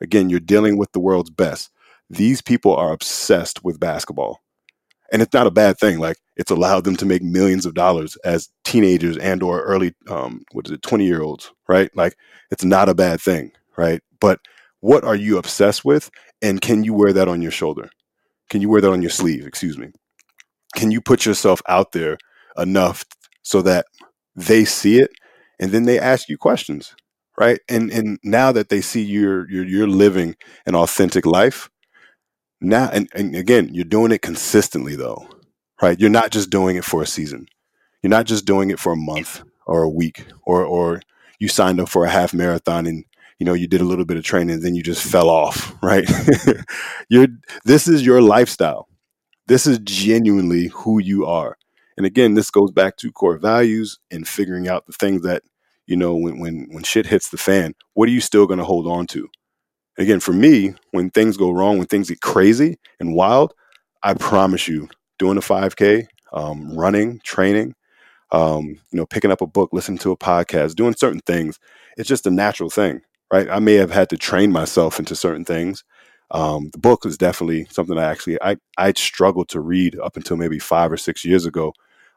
Speaker 1: again, you're dealing with the world's best. These people are obsessed with basketball. And it's not a bad thing. Like it's allowed them to make millions of dollars as teenagers and or early um, what is it, 20 year olds, right? Like it's not a bad thing, right? But what are you obsessed with? And can you wear that on your shoulder? Can you wear that on your sleeve? Excuse me. Can you put yourself out there enough so that they see it and then they ask you questions? Right? And and now that they see you're you're, you're living an authentic life now and, and again you're doing it consistently though right? You're not just doing it for a season. You're not just doing it for a month or a week or or you signed up for a half marathon and you know you did a little bit of training and then you just fell off right? You're this is your lifestyle. This is genuinely who you are. And again this goes back to core values and figuring out the things that you know, when when when shit hits the fan, what are you still going to hold on to? Again, for me, when things go wrong, when things get crazy and wild, I promise you, doing a 5K, um, running, training, um, you know, picking up a book, listening to a podcast, doing certain things, it's just a natural thing, right? I may have had to train myself into certain things. Um, the book is definitely something I actually I I struggled to read up until maybe five or six years ago,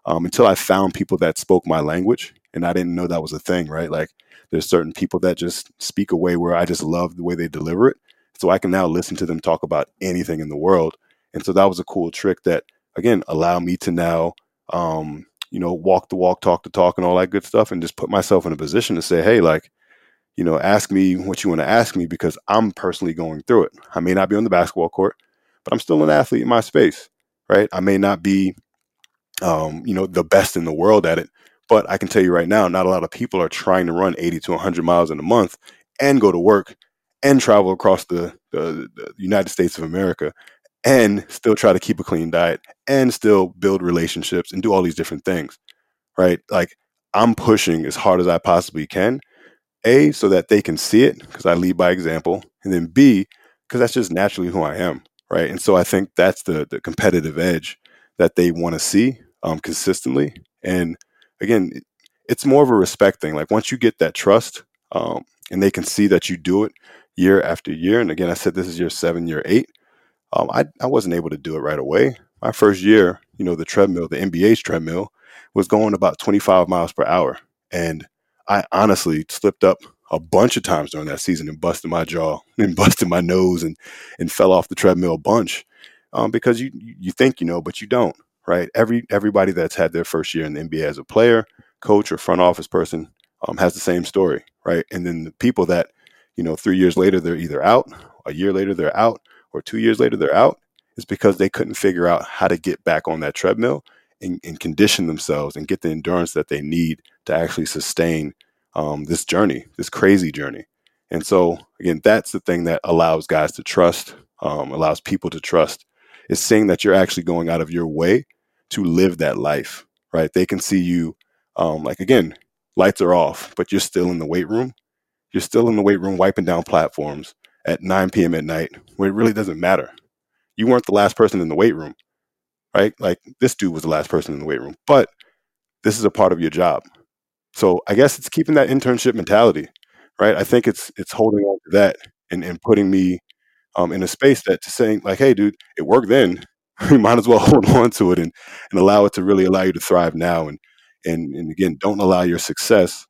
Speaker 1: um, until I found people that spoke my language and I didn't know that was a thing, right? Like there's certain people that just speak a way where I just love the way they deliver it. So I can now listen to them talk about anything in the world. And so that was a cool trick that again allowed me to now um, you know, walk the walk, talk the talk and all that good stuff and just put myself in a position to say, hey, like, you know, ask me what you want to ask me because I'm personally going through it. I may not be on the basketball court, but I'm still an athlete in my space, right? I may not be um, you know, the best in the world at it, but I can tell you right now, not a lot of people are trying to run 80 to 100 miles in a month and go to work and travel across the, the, the United States of America and still try to keep a clean diet and still build relationships and do all these different things, right? Like I'm pushing as hard as I possibly can. A, so that they can see it because I lead by example. And then B, because that's just naturally who I am, right? And so I think that's the, the competitive edge that they want to see um, consistently. And again, it's more of a respect thing. Like once you get that trust um, and they can see that you do it year after year. And again, I said this is year seven, year eight. Um, I, I wasn't able to do it right away. My first year, you know, the treadmill, the NBA's treadmill, was going about 25 miles per hour. And I honestly slipped up a bunch of times during that season and busted my jaw and busted my nose and, and fell off the treadmill a bunch um, because you, you think you know, but you don't, right? Every Everybody that's had their first year in the NBA as a player, coach, or front office person um, has the same story, right? And then the people that, you know, three years later, they're either out, a year later, they're out, or two years later, they're out, is because they couldn't figure out how to get back on that treadmill and, and condition themselves and get the endurance that they need to actually sustain um, this journey, this crazy journey. And so, again, that's the thing that allows guys to trust, um, allows people to trust, is seeing that you're actually going out of your way to live that life, right? They can see you, um, like, again, lights are off, but you're still in the weight room. You're still in the weight room wiping down platforms at 9 p.m. at night where it really doesn't matter. You weren't the last person in the weight room, right? Like this dude was the last person in the weight room, but this is a part of your job. So I guess it's keeping that internship mentality, right? I think it's it's holding on to that and, and putting me um, in a space that to saying like, hey, dude, it worked then. you might as well hold on to it and, and allow it to really allow you to thrive now. And and and again, don't allow your success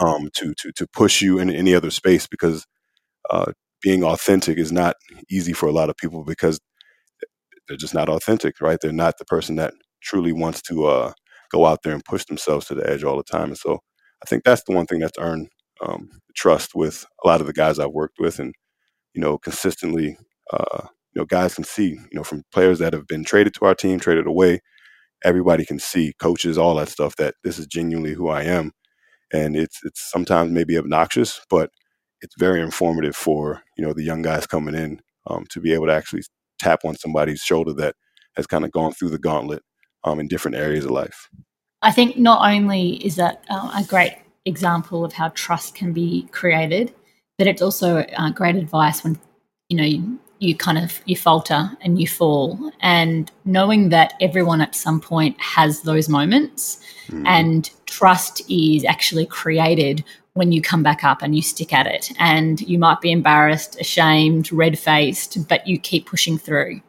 Speaker 1: um, to to to push you in any other space because uh, being authentic is not easy for a lot of people because they're just not authentic, right? They're not the person that truly wants to uh, go out there and push themselves to the edge all the time. And so I think that's the one thing that's earned um, trust with a lot of the guys I've worked with, and you know, consistently, uh, you know, guys can see, you know, from players that have been traded to our team, traded away, everybody can see, coaches, all that stuff, that this is genuinely who I am, and it's it's sometimes maybe obnoxious, but it's very informative for you know the young guys coming in um, to be able to actually tap on somebody's shoulder that has kind of gone through the gauntlet um, in different areas of life.
Speaker 2: I think not only is that uh, a great example of how trust can be created, but it's also uh, great advice when you know you, you kind of you falter and you fall, and knowing that everyone at some point has those moments, mm. and trust is actually created when you come back up and you stick at it. And you might be embarrassed, ashamed, red faced, but you keep pushing through.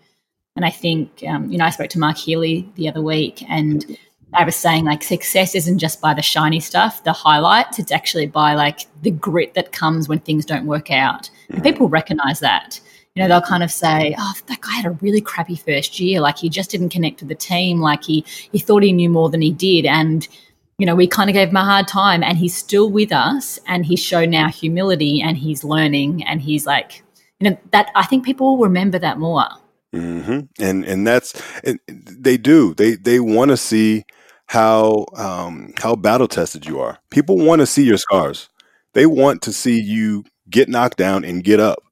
Speaker 2: And I think, um, you know, I spoke to Mark Healy the other week and I was saying like success isn't just by the shiny stuff, the highlights, it's actually by like the grit that comes when things don't work out. And people recognize that. You know, they'll kind of say, Oh, that guy had a really crappy first year. Like he just didn't connect with the team. Like he he thought he knew more than he did. And you know, we kind of gave him a hard time and he's still with us and he's shown now humility and he's learning and he's like, you know, that I think people will remember that more.
Speaker 1: Mm-hmm. And and that's and they do they they want to see how um, how battle tested you are. People want to see your scars. They want to see you get knocked down and get up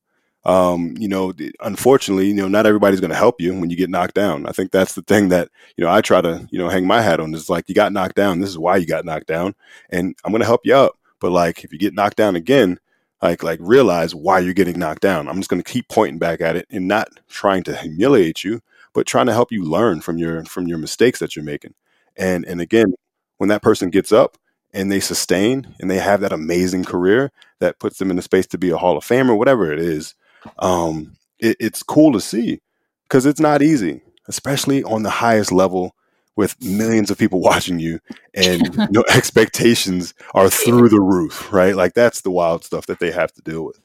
Speaker 1: um, you know, unfortunately, you know, not everybody's going to help you when you get knocked down. I think that's the thing that, you know, I try to, you know, hang my hat on is like, you got knocked down. This is why you got knocked down. And I'm going to help you up. But like, if you get knocked down again, like, like realize why you're getting knocked down. I'm just going to keep pointing back at it and not trying to humiliate you, but trying to help you learn from your, from your mistakes that you're making. And, and again, when that person gets up, and they sustain and they have that amazing career that puts them in the space to be a Hall of Famer, whatever it is, um, it, it's cool to see because it's not easy, especially on the highest level with millions of people watching you and you know, expectations are through the roof, right? Like that's the wild stuff that they have to deal with.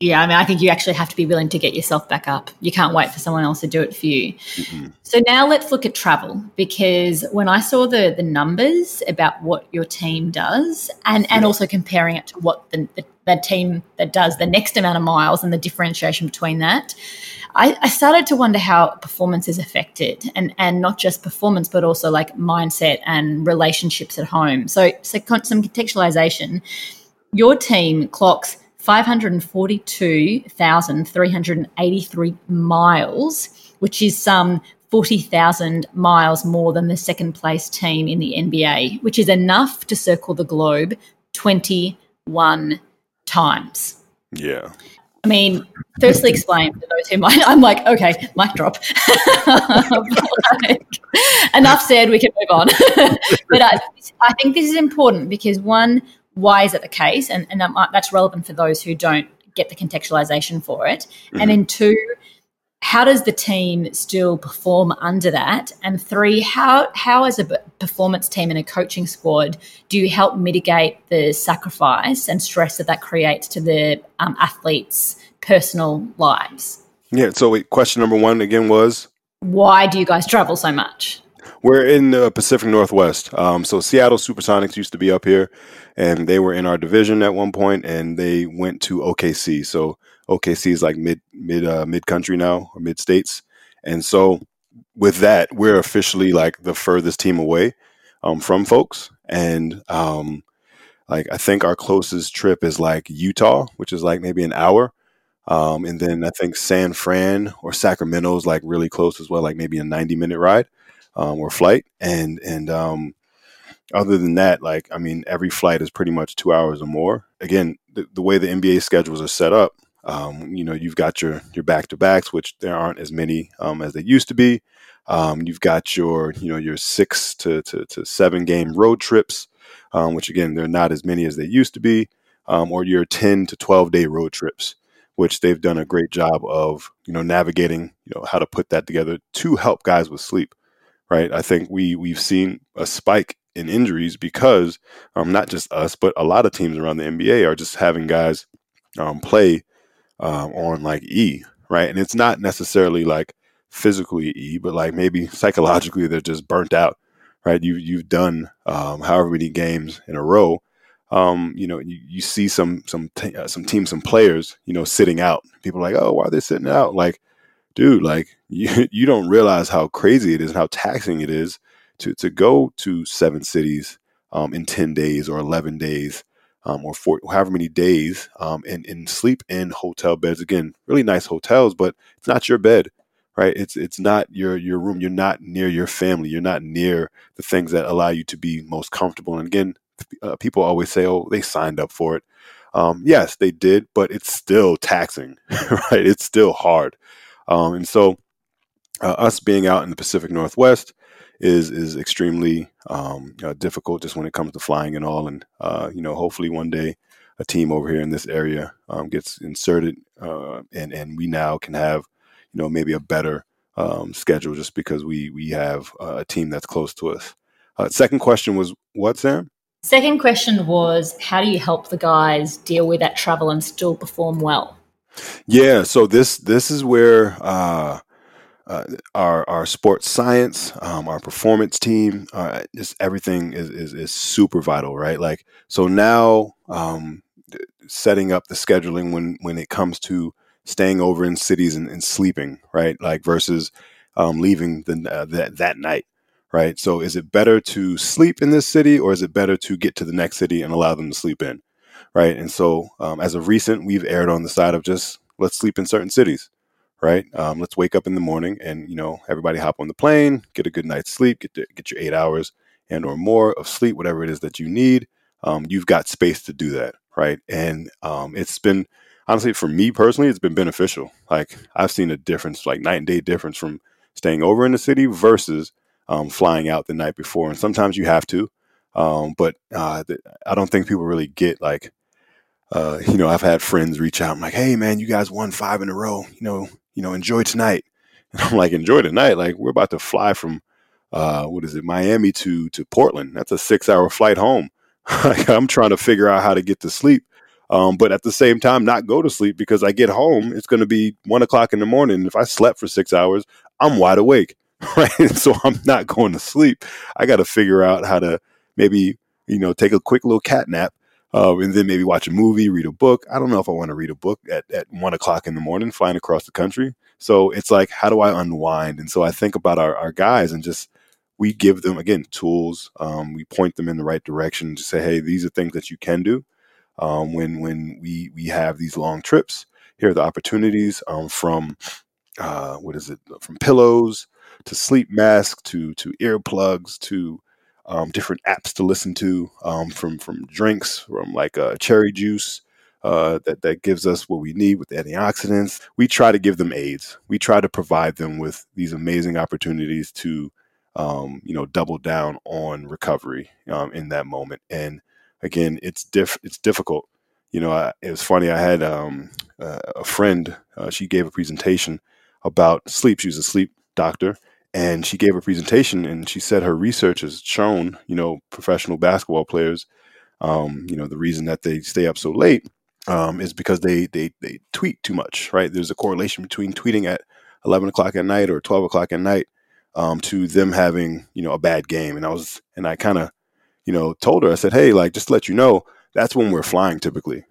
Speaker 2: Yeah, I mean, I think you actually have to be willing to get yourself back up. You can't wait for someone else to do it for you. Mm-hmm. So now let's look at travel because when I saw the the numbers about what your team does, and and also comparing it to what the, the, the team that does the next amount of miles and the differentiation between that, I, I started to wonder how performance is affected, and and not just performance, but also like mindset and relationships at home. So so some contextualization. Your team clocks 542,383 miles, which is some 40,000 miles more than the second place team in the NBA, which is enough to circle the globe 21 times.
Speaker 1: Yeah.
Speaker 2: I mean, firstly, explain for those who might. I'm like, okay, mic drop. like, enough said. We can move on. but I, I, think this is important because one, why is it the case, and and that's relevant for those who don't get the contextualization for it, mm-hmm. and then two, how does the team still perform under that? And three, how how as a performance team and a coaching squad do you help mitigate the sacrifice and stress that that creates to the um, athletes' personal lives?
Speaker 1: Yeah. So, wait, question number one again was
Speaker 2: why do you guys travel so much?
Speaker 1: We're in the Pacific Northwest. Um, so Seattle Supersonics used to be up here, and they were in our division at one point, and they went to OKC. So OKC is like mid mid uh, mid country now or mid states, and so with that, we're officially like the furthest team away um, from folks, and um, like I think our closest trip is like Utah, which is like maybe an hour. Um, and then I think San Fran or Sacramento is like really close as well, like maybe a 90 minute ride um, or flight. And, and, um, other than that, like, I mean, every flight is pretty much two hours or more. Again, the, the way the NBA schedules are set up, um, you know, you've got your your back to backs, which there aren't as many um, as they used to be. Um, you've got your you know your six to to, to seven game road trips, um, which again they're not as many as they used to be, or your ten to twelve day road trips, which they've done a great job of you know navigating you know how to put that together to help guys with sleep. Right, I think we we've seen a spike in injuries because um, not just us, but a lot of teams around the NBA are just having guys um, play um, on like E, right? And it's not necessarily like physically E, but like maybe psychologically they're just burnt out, right? You you've done um, however many games in a row. Um, you know, you, you see some some uh, some teams, some players, you know, sitting out. People are like, oh, why are they sitting out? Like, dude, like you you don't realize how crazy it is and how taxing it is to to go to seven cities um, in ten days or eleven days um, or for however many days um, and, and sleep in hotel beds. Again, really nice hotels, but it's not your bed, right? It's it's not your your room. You're not near your family. You're not near the things that allow you to be most comfortable. And again, uh, people always say, "Oh, they signed up for it." Um, yes, they did, but it's still taxing, right? It's still hard, um, and so uh, us being out in the Pacific Northwest is is extremely um, uh, difficult just when it comes to flying and all. And uh, you know, hopefully one day a team over here in this area um, gets inserted, uh, and and we now can have you know maybe a better um, schedule just because we we have a team that's close to us. Uh, second question was what, Sam?
Speaker 2: Second question was how do you help the guys deal with that travel and still perform well?
Speaker 1: Yeah, so this this is where uh, uh, our our sports science, um, our performance team, uh, just everything is, is, is super vital, right? Like so now, um, setting up the scheduling when when it comes to staying over in cities and, and sleeping, right? Like versus um, leaving the, uh, that that night, right? So is it better to sleep in this city or is it better to get to the next city and allow them to sleep in, right? And so um, as of recent, we've erred on the side of just let's sleep in certain cities right? Um, let's wake up in the morning and you know everybody hop on the plane, get a good night's sleep, get to, get your eight hours and or more of sleep, whatever it is that you need. Um, you've got space to do that, right? And um, it's been honestly for me personally, it's been beneficial. Like I've seen a difference, like night and day difference from staying over in the city versus um, flying out the night before. And sometimes you have to, um, but uh, I don't think people really get like. Uh, you know, I've had friends reach out. I'm like, "Hey, man, you guys won five in a row. You know, you know, enjoy tonight. And I'm like, enjoy tonight. Like we're about to fly from, uh, what is it, Miami to to Portland. That's a six hour flight home. I'm trying to figure out how to get to sleep. Um, but at the same time, not go to sleep because I get home, it's going to be one o'clock in the morning. If I slept for six hours, I'm wide awake, right? so I'm not going to sleep. I got to figure out how to maybe, you know, take a quick little cat nap uh, and then maybe watch a movie, read a book. I don't know if I want to read a book at, at one o'clock in the morning flying across the country. So it's like, how do I unwind? And so I think about our, our guys and just we give them again tools. Um, we point them in the right direction to say, hey, these are things that you can do. um, when when we we have these long trips. Here are the opportunities um, from uh, what is it from pillows to sleep masks to to earplugs to um, different apps to listen to um, from from drinks from like uh, cherry juice uh, that that gives us what we need with antioxidants. We try to give them aids. We try to provide them with these amazing opportunities to um, you know double down on recovery um, in that moment. And again, it's diff it's difficult. You know, I, it was funny. I had um, a friend. Uh, she gave a presentation about sleep. She was a sleep doctor, and she gave a presentation and she said her research has shown you know professional basketball players um, you know the reason that they stay up so late um, is because they, they they tweet too much right? There's a correlation between tweeting at 11 o'clock at night or 12 o'clock at night um, to them having you know a bad game. And i was and i kind of you know told her i said hey like just let you know that's when we're flying typically.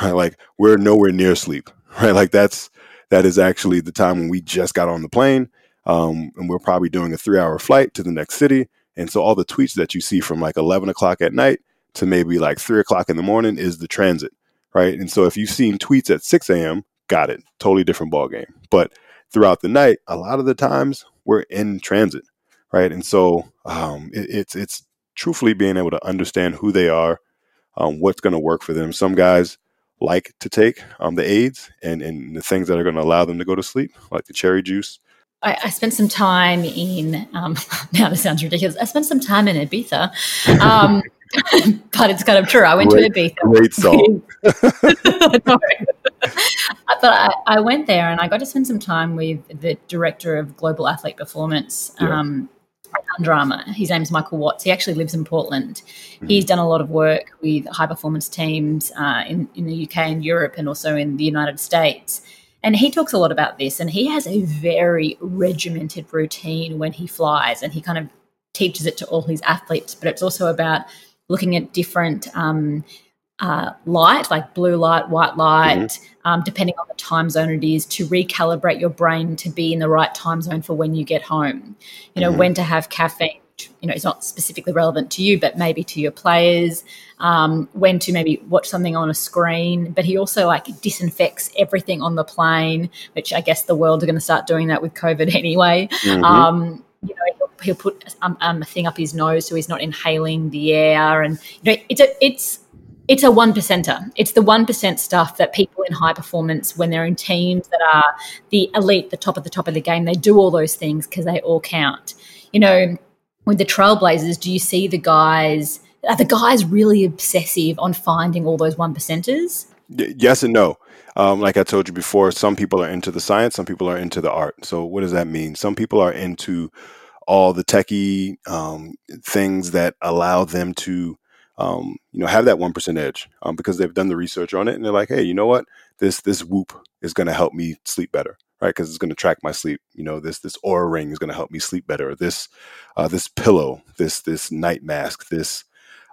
Speaker 1: Right like we're nowhere near sleep right? Like that's that is actually the time when we just got on the plane um, and we're probably doing a three hour flight to the next city. And so all the tweets that you see from like 11 o'clock at night to maybe like three o'clock in the morning is the transit, right? And so if you've seen tweets at 6 a.m., got it, totally different ball game. But throughout the night, a lot of the times we're in transit, right? And so um, it, it's it's truthfully being able to understand who they are, um, what's going to work for them. Some guys like to take um, the aids and, and the things that are going to allow them to go to sleep, like the cherry juice,
Speaker 2: I, I spent some time in. Um, now this sounds ridiculous. I spent some time in Ibiza, um, but it's kind of true. I went
Speaker 1: great,
Speaker 2: to Ibiza.
Speaker 1: Great song.
Speaker 2: but I, I, went there and I got to spend some time with the director of global athlete performance. Yeah. Um, Under Armour. His name's Michael Watts. He actually lives in Portland. Mm-hmm. He's done a lot of work with high performance teams uh, in, in the UK and Europe and also in the United States. And he talks a lot about this, and he has a very regimented routine when he flies, and he kind of teaches it to all his athletes. But it's also about looking at different um, uh, light, like blue light, white light, mm-hmm. um, depending on the time zone it is, to recalibrate your brain to be in the right time zone for when you get home. You know, mm-hmm. when to have caffeine, you know, it's not specifically relevant to you, but maybe to your players, um, when to maybe watch something on a screen. But he also like disinfects everything on the plane, which I guess the world are going to start doing that with COVID anyway. Mm-hmm. Um, you know, he'll, he'll put um, um, a thing up his nose so he's not inhaling the air, and you know, it's a, it's it's a one percenter. It's the one percent stuff that people in high performance, when they're in teams that are the elite, the top of the top of the game, they do all those things because they all count. You know, with the Trailblazers, do you see the guys? Are the guys really obsessive on finding all those one percenters?
Speaker 1: Yes and no. Um, like I told you before, some people are into the science, some people are into the art. So what does that mean? Some people are into all the techie um, things that allow them to, um, you know, have that one percent edge um, because they've done the research on it, and they're like, hey, you know what? This this whoop is going to help me sleep better right? Because it's going to track my sleep. You know, this this Oura ring is going to help me sleep better. This uh, this pillow, this this night mask, this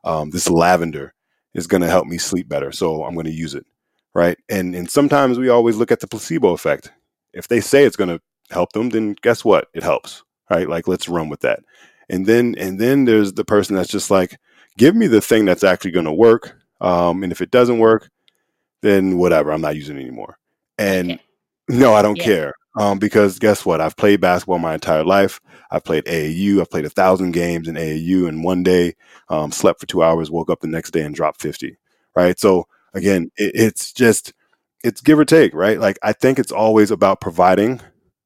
Speaker 1: um, this lavender is going to help me sleep better. So I'm going to use it, right? And and sometimes we always look at the placebo effect. If they say it's going to help them, then guess what? It helps, right? Like let's run with that. And then and then there's the person that's just like, give me the thing that's actually going to work. Um, and if it doesn't work, then whatever, I'm not using it anymore. And. No, I don't yeah. care. Um, because guess what? I've played basketball my entire life. I've played AAU. I've played a thousand games in AAU in one day. Um, slept for two hours, woke up the next day and dropped fifty. Right. So again, it, it's just it's give or take. Right. Like I think it's always about providing,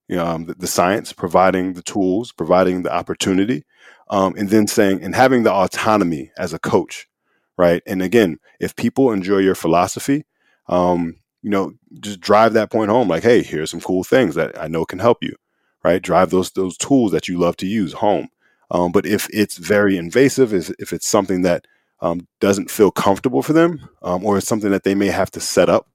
Speaker 1: you know, um, the, the, science, providing the tools, providing the opportunity, um, and then saying and having the autonomy as a coach. Right. And again, if people enjoy your philosophy, um, you know, just drive that point home. Like, hey, here's some cool things that I know can help you, right? Drive those those tools that you love to use home. Um, but if it's very invasive, if, if it's something that um, doesn't feel comfortable for them, um, or it's something that they may have to set up,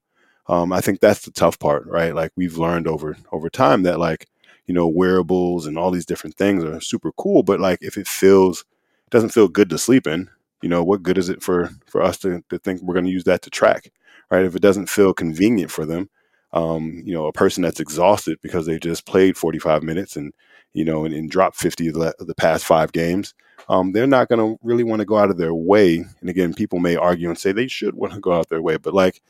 Speaker 1: um, I think that's the tough part, right? Like we've learned over over time that like you know wearables and all these different things are super cool, but like if it feels doesn't feel good to sleep in, you know, what good is it for for us to, to think we're going to use that to track? Right? If it doesn't feel convenient for them, um, you know, a person that's exhausted because they just played 45 minutes and, you know, and, and drop 50 of the, the past five games, um, they're not going to really want to go out of their way. And again, people may argue and say they should want to go out their way, but like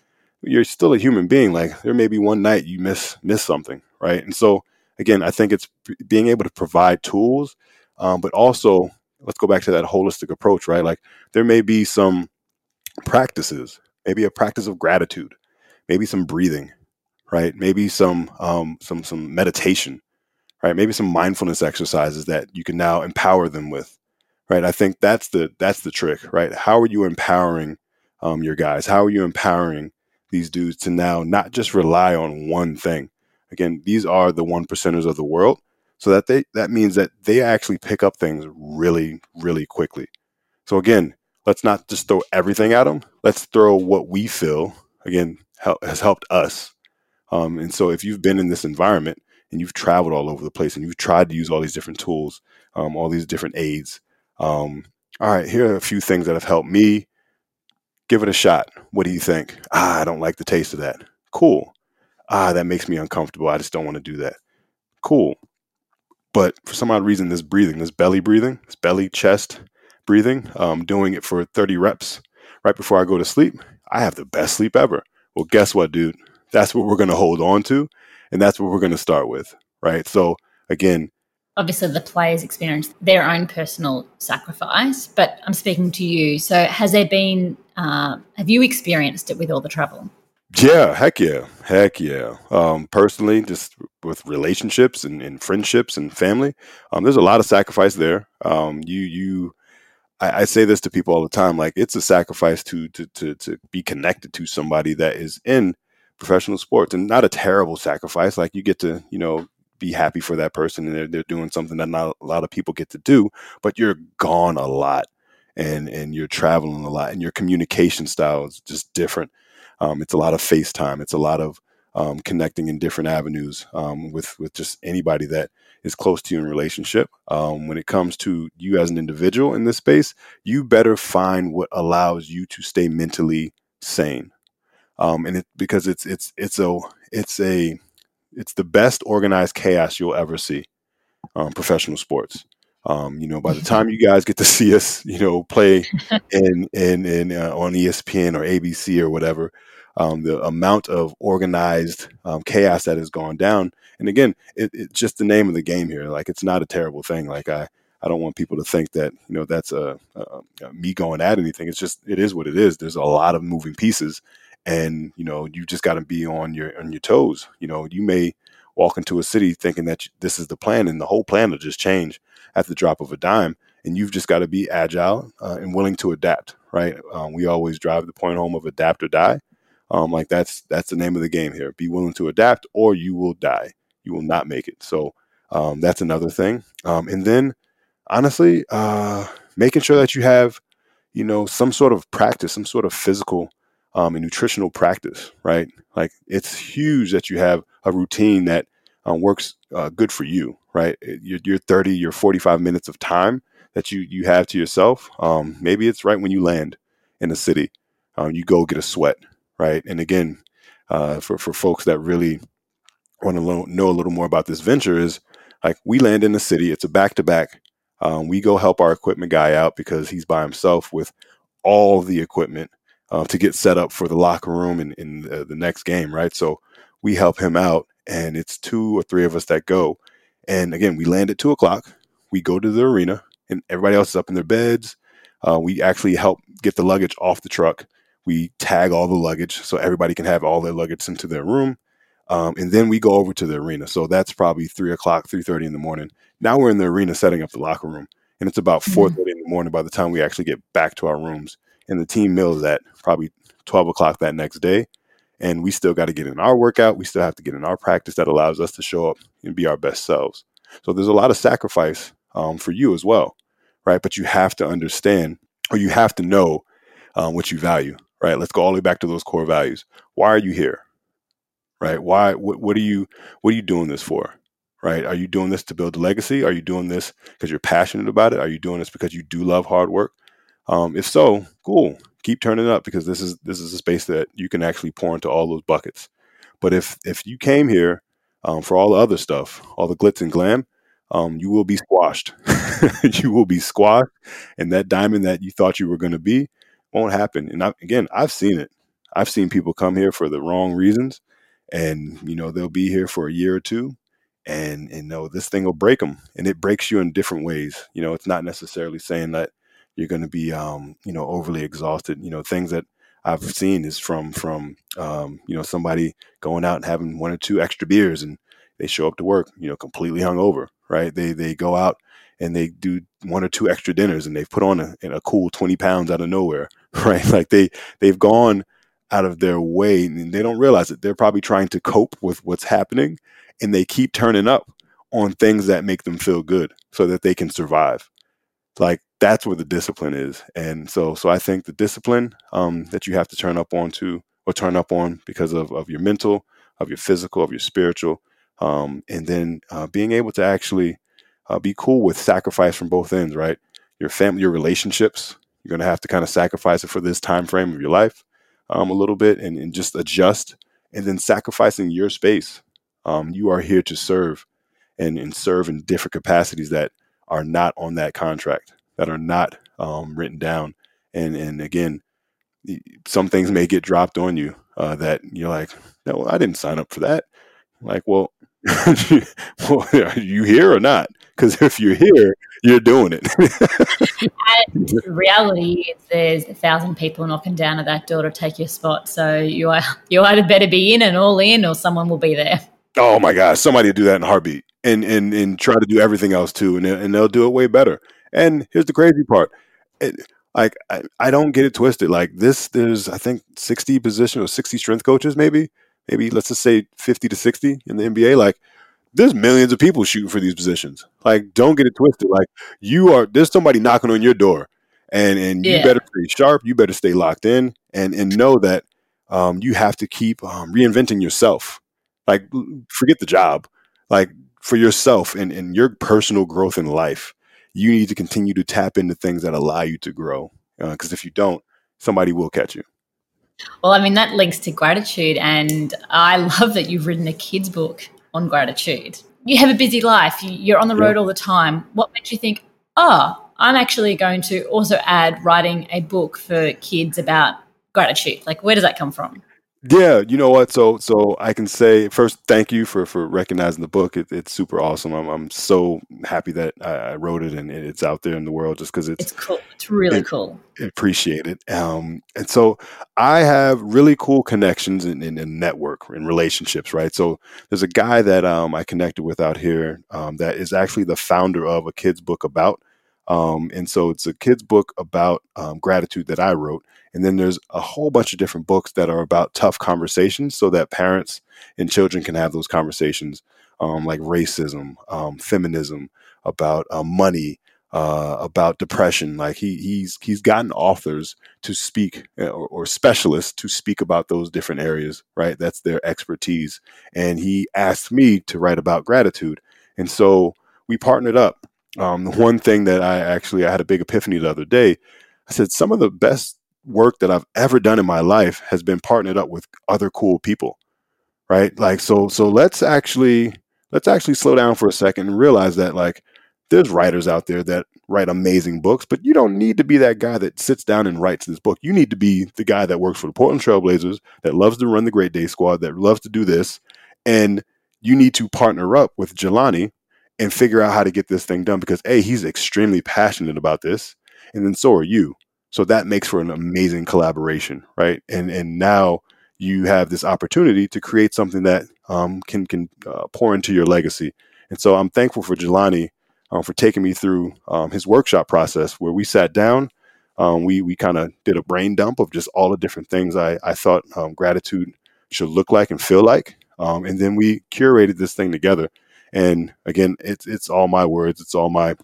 Speaker 1: you're still a human being. Like there may be one night you miss miss something, right? And so again, I think it's being able to provide tools, um, but also let's go back to that holistic approach, right? Like there may be some practices, maybe a practice of gratitude, maybe some breathing, right? Maybe some um, some some meditation, right? Maybe some mindfulness exercises that you can now empower them with, right? I think that's the that's the trick, right? How are you empowering um, your guys? How are you empowering these dudes to now not just rely on one thing? Again, these are the one percenters of the world, so that they that means that they actually pick up things really really quickly. So again, let's not just throw everything at them. Let's throw what we feel again help, has helped us. Um, and so if you've been in this environment and you've traveled all over the place and you've tried to use all these different tools, um, all these different aids, um, all right, here are a few things that have helped me. Give it a shot. What do you think? Ah, I don't like the taste of that. Cool. Ah, that makes me uncomfortable. I just don't want to do that. Cool. But for some odd reason, this breathing, this belly breathing, this belly chest breathing, um, doing it for 30 reps right before I go to sleep, I have the best sleep ever. Well, guess what, dude? That's what we're going to hold on to. And that's what we're going to start with. Right. So, again,
Speaker 2: obviously the players experience their own personal sacrifice, but I'm speaking to you. So, has there been, uh, have you experienced it with all the travel?
Speaker 1: Yeah, heck yeah, heck yeah. Um, personally, just with relationships and, and friendships and family, um, there's a lot of sacrifice there. Um, you you I, I, say this to people all the time. Like it's a sacrifice to, to to to be connected to somebody that is in professional sports, and not a terrible sacrifice. Like you get to you know be happy for that person, and they're they're doing something that not a lot of people get to do. But you're gone a lot, and and you're traveling a lot, and your communication style is just different. Um, it's a lot of FaceTime. It's a lot of um, connecting in different avenues um, with with just anybody that is close to you in relationship. Um, when it comes to you as an individual in this space, you better find what allows you to stay mentally sane. Um, and it because it's it's it's a it's a it's the best organized chaos you'll ever see. Um, professional sports. Um, you know, by the time you guys get to see us, you know, play in in in uh, on ESPN or ABC or whatever, um, the amount of organized um, chaos that has gone down. And again, it, it's just the name of the game here. Like it's not a terrible thing. Like I, I don't want people to think that you know that's a, a, a me going at anything. It's just it is what it is. There's a lot of moving pieces, and you know you just got to be on your on your toes. You know you may walk into a city thinking that this is the plan, and the whole plan will just change at the drop of a dime. And you've just got to be agile uh, and willing to adapt. Right? Um, we always drive the point home of adapt or die. Um, like that's that's the name of the game here. Be willing to adapt, or you will die. You will not make it. So um, that's another thing. Um, and then, honestly, uh, making sure that you have, you know, some sort of practice, some sort of physical um, and nutritional practice, right? Like it's huge that you have a routine that um, works uh, good for you, right? Your, your 30, your 45 minutes of time that you you have to yourself. Um, maybe it's right when you land in a city. Um, you go get a sweat, right? And again, uh, for for folks that really want to know a little more about this venture, is like we land in the city. It's a back to back. We go help our equipment guy out because he's by himself with all the equipment uh, to get set up for the locker room in, in the, the next game, right? So we help him out, and it's two or three of us that go. And again, we land at two o'clock. We go to the arena, and everybody else is up in their beds. Uh, we actually help get the luggage off the truck we tag all the luggage so everybody can have all their luggage into their room. Um, and then we go over to the arena. So that's probably three o'clock, three thirty in the morning. Now we're in the arena setting up the locker room, and it's about four thirty mm-hmm. in the morning by the time we actually get back to our rooms. And the team mills at probably twelve o'clock that next day, and we still got to get in our workout. We still have to get in our practice that allows us to show up and be our best selves. So there's a lot of sacrifice um, for you as well, right? But you have to understand, or you have to know um, what you value right? Let's go all the way back to those core values. Why are you here? Right? Why? What, are you? What are you doing this for? Right? Are you doing this to build a legacy? Are you doing this because you're passionate about it? Are you doing this because you do love hard work? Um, if so, cool. Keep turning up because this is this is a space that you can actually pour into all those buckets. But if if you came here um, for all the other stuff, all the glitz and glam, um, you will be squashed. you will be squashed, and that diamond that you thought you were going to be won't happen. And I, again, I've seen it. I've seen people come here for the wrong reasons, and you know they'll be here for a year or two, and and no, this thing will break them, and it breaks you in different ways. You know, it's not necessarily saying that you're going to be, um, you know, overly exhausted. You know, things that I've seen is from from um, you know somebody going out and having one or two extra beers and they show up to work, you know, completely hungover, right? They they go out and they do one or two extra dinners and they've put on a, a cool 20 pounds out of nowhere, right? Like they they've gone out of their way and they don't realize it. They're probably trying to cope with what's happening and they keep turning up on things that make them feel good so that they can survive. Like that's where the discipline is. And so so I think the discipline um, that you have to turn up on to or turn up on because of, of your mental, of your physical, of your spiritual, um, and then uh, being able to actually uh, be cool with sacrifice from both ends, right? Your family, your relationships, you're going to have to kind of sacrifice it for this time frame of your life um, a little bit and, and, just adjust, and then sacrificing your space. Um, you are here to serve and, and serve in different capacities that are not on that contract, that are not um, written down. And and again, some things may get dropped on you uh, that you're like, no, I didn't sign up for that. Like, well, well, are you here or not? Because if you're here, you're doing it.
Speaker 2: and reality is there's a thousand people knocking down at that door to take your spot. So you are you either better be in and all in, or someone will be there.
Speaker 1: Oh my gosh, somebody do that in a heartbeat, and and and try to do everything else too, and and they'll do it way better. And here's the crazy part. It, like I, I don't get it twisted. Like this, there's I think 60 position or 60 strength coaches, maybe, maybe let's just say 50 to 60 in the NBA. Like there's millions of people shooting for these positions. Like, don't get it twisted. Like, you are there's somebody knocking on your door, and and you better stay sharp. You better stay locked in, and and know that um, you have to keep um, reinventing yourself. Like, forget the job. Like for yourself and and your personal growth in life, you need to continue to tap into things that allow you to grow. Because uh, if you don't, somebody will catch you.
Speaker 2: Well, I mean, that links to gratitude. And I love that you've written a kid's book on gratitude. You have a busy life, you're on the road all the time. What makes you think, oh, I'm actually going to also add writing a book for kids about gratitude? Like, where does that come from?
Speaker 1: Yeah, you know what? So, so I can say first, thank you for for recognizing the book. It, it's super awesome. I'm I'm so happy that I, I wrote it and it's out there in the world. Just because it's
Speaker 2: it's cool. It's really it, cool.
Speaker 1: Appreciate it. Um, and so I have really cool connections in, in, in network and relationships. Right. So there's a guy that um I connected with out here um, that is actually the founder of a kids book about. Um, and so it's a kid's book about um, gratitude that I wrote. And then there's a whole bunch of different books that are about tough conversations so that parents and children can have those conversations um, like racism, um, feminism, about uh, money, uh, about depression. Like he, he's he's gotten authors to speak uh, or, or, specialists to speak about those different areas. Right, that's their expertise. And he asked me to write about gratitude, and so we partnered up. Um, one thing that I actually I had a big epiphany the other day. I said some of the best work that I've ever done in my life has been partnered up with other cool people. Right? Like so so let's actually let's actually slow down for a second and realize that like there's writers out there that write amazing books, but you don't need to be that guy that sits down and writes this book. You need to be the guy that works for the Portland Trailblazers, that loves to run the Great Day Squad, that loves to do this. And you need to partner up with Jelani and figure out how to get this thing done because A, he's extremely passionate about this. And then so are you. So that makes for an amazing collaboration, right? And and now you have this opportunity to create something that um, can can uh, pour into your legacy. And so I'm thankful for Jelani um, for taking me through um, his workshop process, where we sat down, um, we we kind of did a brain dump of just all the different things I I thought um, gratitude should look like and feel like, um, and then we curated this thing together. And again, it's it's all my words, it's all my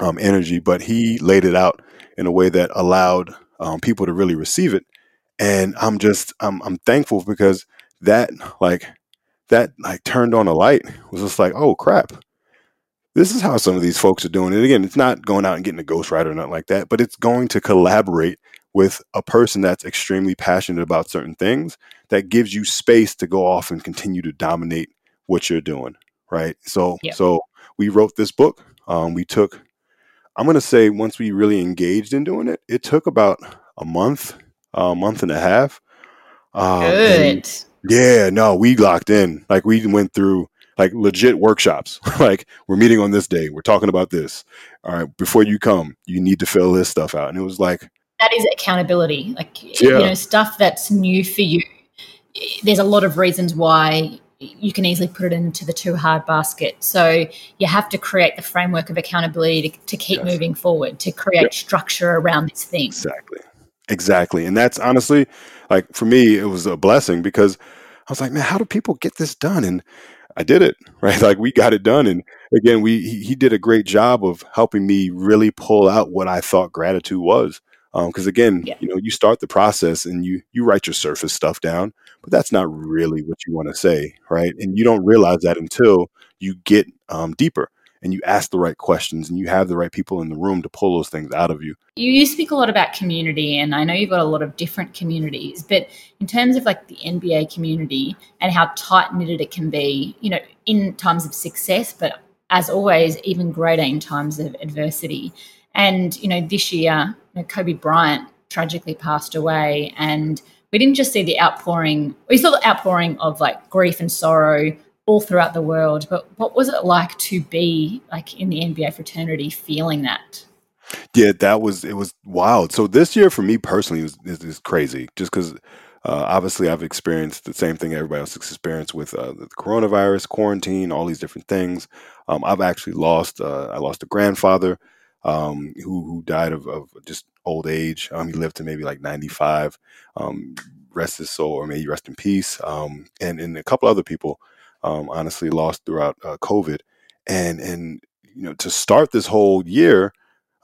Speaker 1: energy, but he laid it out in a way that allowed um, people to really receive it. And I'm just I'm I'm thankful because that like that like turned on a light. Was just like oh crap. This is how some of these folks are doing it. Again it's not going out and getting a ghostwriter or nothing like that but it's going to collaborate with a person that's extremely passionate about certain things that gives you space to go off and continue to dominate what you're doing right so so we wrote this book. Um, we took, I'm going to say, once we really engaged in doing it, it took about a month, a month and a half.
Speaker 2: Um, Good.
Speaker 1: Yeah, no, we locked in. Like we went through like legit workshops. like we're meeting on this day. We're talking about this. All right, before you come, you need to fill this stuff out. And it was like
Speaker 2: that is accountability. Like yeah. you know, stuff that's new for you. There's a lot of reasons why you can easily put it into the too hard basket. So you have to create the framework of accountability to, to keep yes. moving forward, to create yep. structure around this thing.
Speaker 1: Exactly. Exactly. And that's honestly like for me, it was a blessing because I was like, man, how do people get this done? And I did it, right? Like we got it done. And again, we he, he did a great job of helping me really pull out what I thought gratitude was. Because um, again, yeah. you know, you start the process and you you write your surface stuff down, but that's not really what you want to say, right? And you don't realize that until you get um, deeper and you ask the right questions and you have the right people in the room to pull those things out of you.
Speaker 2: You speak a lot about community, and I know you've got a lot of different communities, but in terms of like the NBA community and how tight knitted it can be, you know, in times of success, but as always, even greater in times of adversity. And, you know, this year, you know, Kobe Bryant tragically passed away, and we didn't just see the outpouring, we saw the outpouring of like grief and sorrow all throughout the world. But what was it like to be like in the NBA fraternity, feeling that?
Speaker 1: Yeah, that was it was wild. So this year for me personally is, is crazy, just because uh, obviously I've experienced the same thing everybody else has experienced with uh, the coronavirus, quarantine, all these different things. Um, I've actually lost uh, I lost a grandfather um, who who died of, of just old age. Um, he lived to maybe like ninety five. Um, rest his soul, or may he rest in peace. Um, and and a couple other people um, honestly lost throughout uh, COVID, and and you know to start this whole year,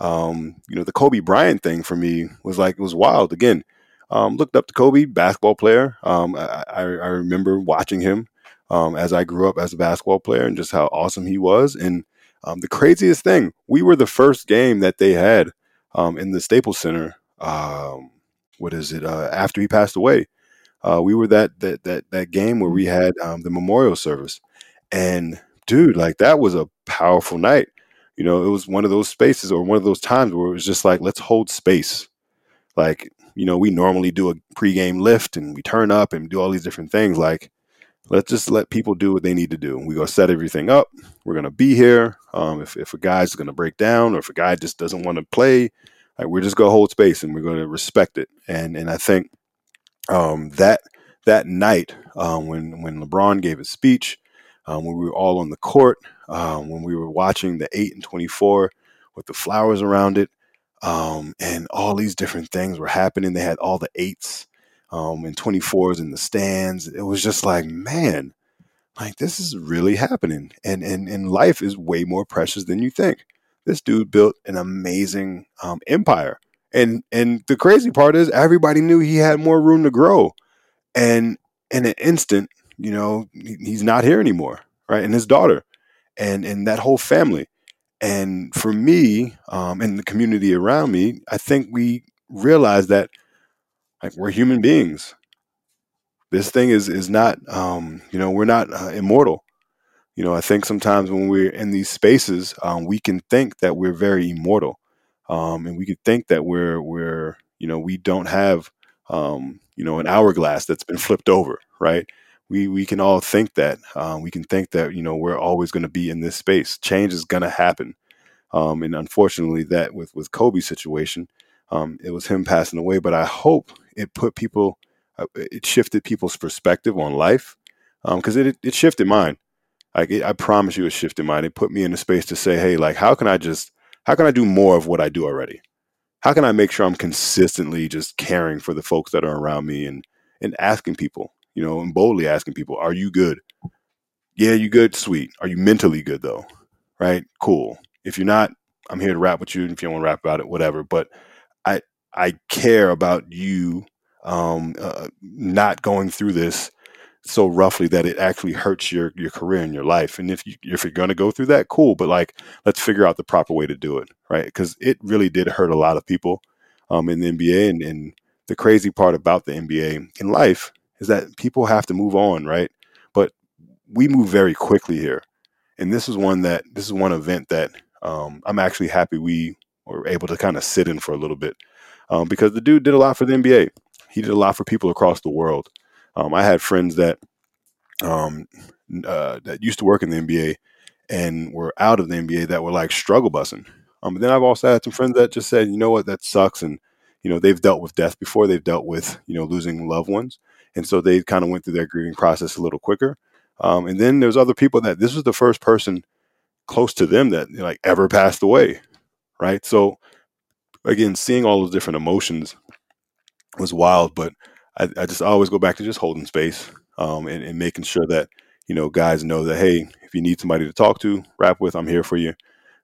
Speaker 1: um, you know the Kobe Bryant thing for me was like it was wild. Again, um, looked up to Kobe, basketball player. Um, I, I, I, remember watching him um, as I grew up as a basketball player, and just how awesome he was. And um, the craziest thing, we were the first game that they had in the Staples Center. what is it? Uh, after he passed away uh, we were that that that that game where we had um, the memorial service, and dude, like that was a powerful night. You know, it was one of those spaces or one of those times where it was just like, let's hold space. Like, you know, we normally do a pregame lift and we turn up and do all these different things. Like, let's just let people do what they need to do. We go set everything up. We're gonna be here. Um, if if a guy's gonna break down or if a guy just doesn't want to play, like we're just gonna hold space and we're gonna respect it. And and I think um, that that night um, when when LeBron gave his speech, um, when we were all on the court, um, when we were watching the eight and twenty four with the flowers around it, um, and all these different things were happening. They had all the eights um, and twenty fours in the stands. It was just like, man, like this is really happening, and and and life is way more precious than you think. This dude built an amazing empire and and the crazy part is everybody knew he had more room to grow. And in an instant, you know, he's not here anymore, right? And his daughter and and that whole family. And for me, um, and the community around me, I think we realize that like we're human beings. This thing is is not, um, you know, we're not uh, immortal. You know, I think sometimes when we're in these spaces, um, we can think that we're very immortal um, and we could think that we're we're you know we don't have um, you know an hourglass that's been flipped over, right? We we can all think that um, we can think that you know we're always going to be in this space. Change is going to happen, um, and unfortunately, that with with Kobe's situation, um, it was him passing away. But I hope it put people, uh, it shifted people's perspective on life, because um, it it shifted mine. Like it, I promise you, it shifted mine. It put me in a space to say, hey, like how can I just how can I do more of what I do already? How can I make sure I'm consistently just caring for the folks that are around me and and asking people, you know, and boldly asking people, are you good? Yeah, you good, sweet. Are you mentally good though? Right? Cool. If you're not, I'm here to rap with you. If you don't want to rap about it, whatever. But I I care about you um, uh, not going through this so roughly that it actually hurts your your career and your life. And if you if you're going to go through that, cool. But like, let's figure out the proper way to do it, right? Because it really did hurt a lot of people um, in the NBA. And, and the crazy part about the NBA in life is that people have to move on, right? But we move very quickly here, and this is one that this is one event that um, I'm actually happy we were able to kind of sit in for a little bit um, because the dude did a lot for the NBA. He did a lot for people across the world. Um, I had friends that um, uh, that used to work in the NBA and were out of the NBA that were like struggle busing. Um, but then I've also had some friends that just said, you know what, that sucks, and you know they've dealt with death before, they've dealt with you know losing loved ones, and so they kind of went through their grieving process a little quicker. Um, and then there's other people that this was the first person close to them that like ever passed away, right? So again, seeing all those different emotions was wild, but I, I just always go back to just holding space um, and, and making sure that you know guys know that hey, if you need somebody to talk to, rap with, I'm here for you.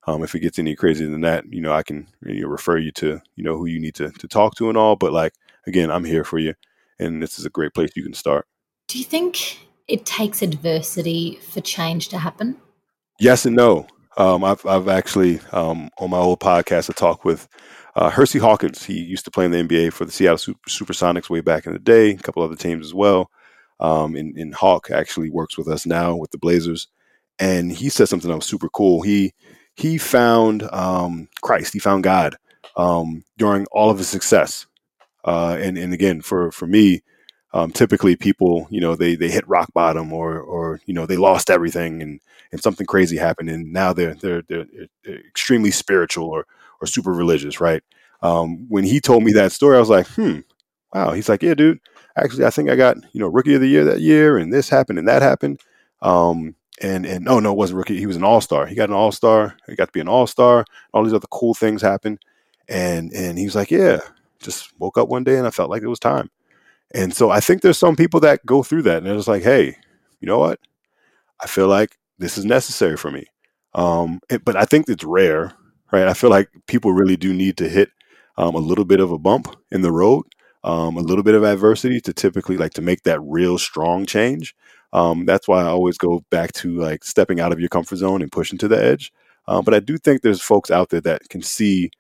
Speaker 1: Um, if it gets any crazier than that, you know, I can you know, refer you to you know who you need to to talk to and all. But like again, I'm here for you, and this is a great place you can start.
Speaker 2: Do you think it takes adversity for change to happen?
Speaker 1: Yes and no. Um, I've I've actually um, on my old podcast I talked with uh, Hersey Hawkins. He used to play in the NBA for the Seattle Super, Supersonics way back in the day. A couple other teams as well. Um, and, and Hawk actually works with us now with the Blazers, and he said something that was super cool. He he found um, Christ. He found God um, during all of his success. Uh, and and again, for for me, um, typically people, you know, they they hit rock bottom or or you know they lost everything and and something crazy happened and now they're they're, they're extremely spiritual or or super religious, right? Um, when he told me that story, I was like, hmm, wow. He's like, yeah, dude. Actually, I think I got you know rookie of the year that year, and this happened and that happened. Um, and and no, no, it wasn't rookie. He was an all star. He got an all star. He got to be an all star. All these other cool things happened, and and he was like, yeah, just woke up one day and I felt like it was time. And so I think there's some people that go through that and they're just like, hey, you know what? I feel like this is necessary for me. Um, it, but I think it's rare, right? I feel like people really do need to hit um, a little bit of a bump in the road, um, a little bit of adversity to typically like to make that real strong change. Um, that's why I always go back to like stepping out of your comfort zone and pushing to the edge. Um, but I do think there's folks out there that can see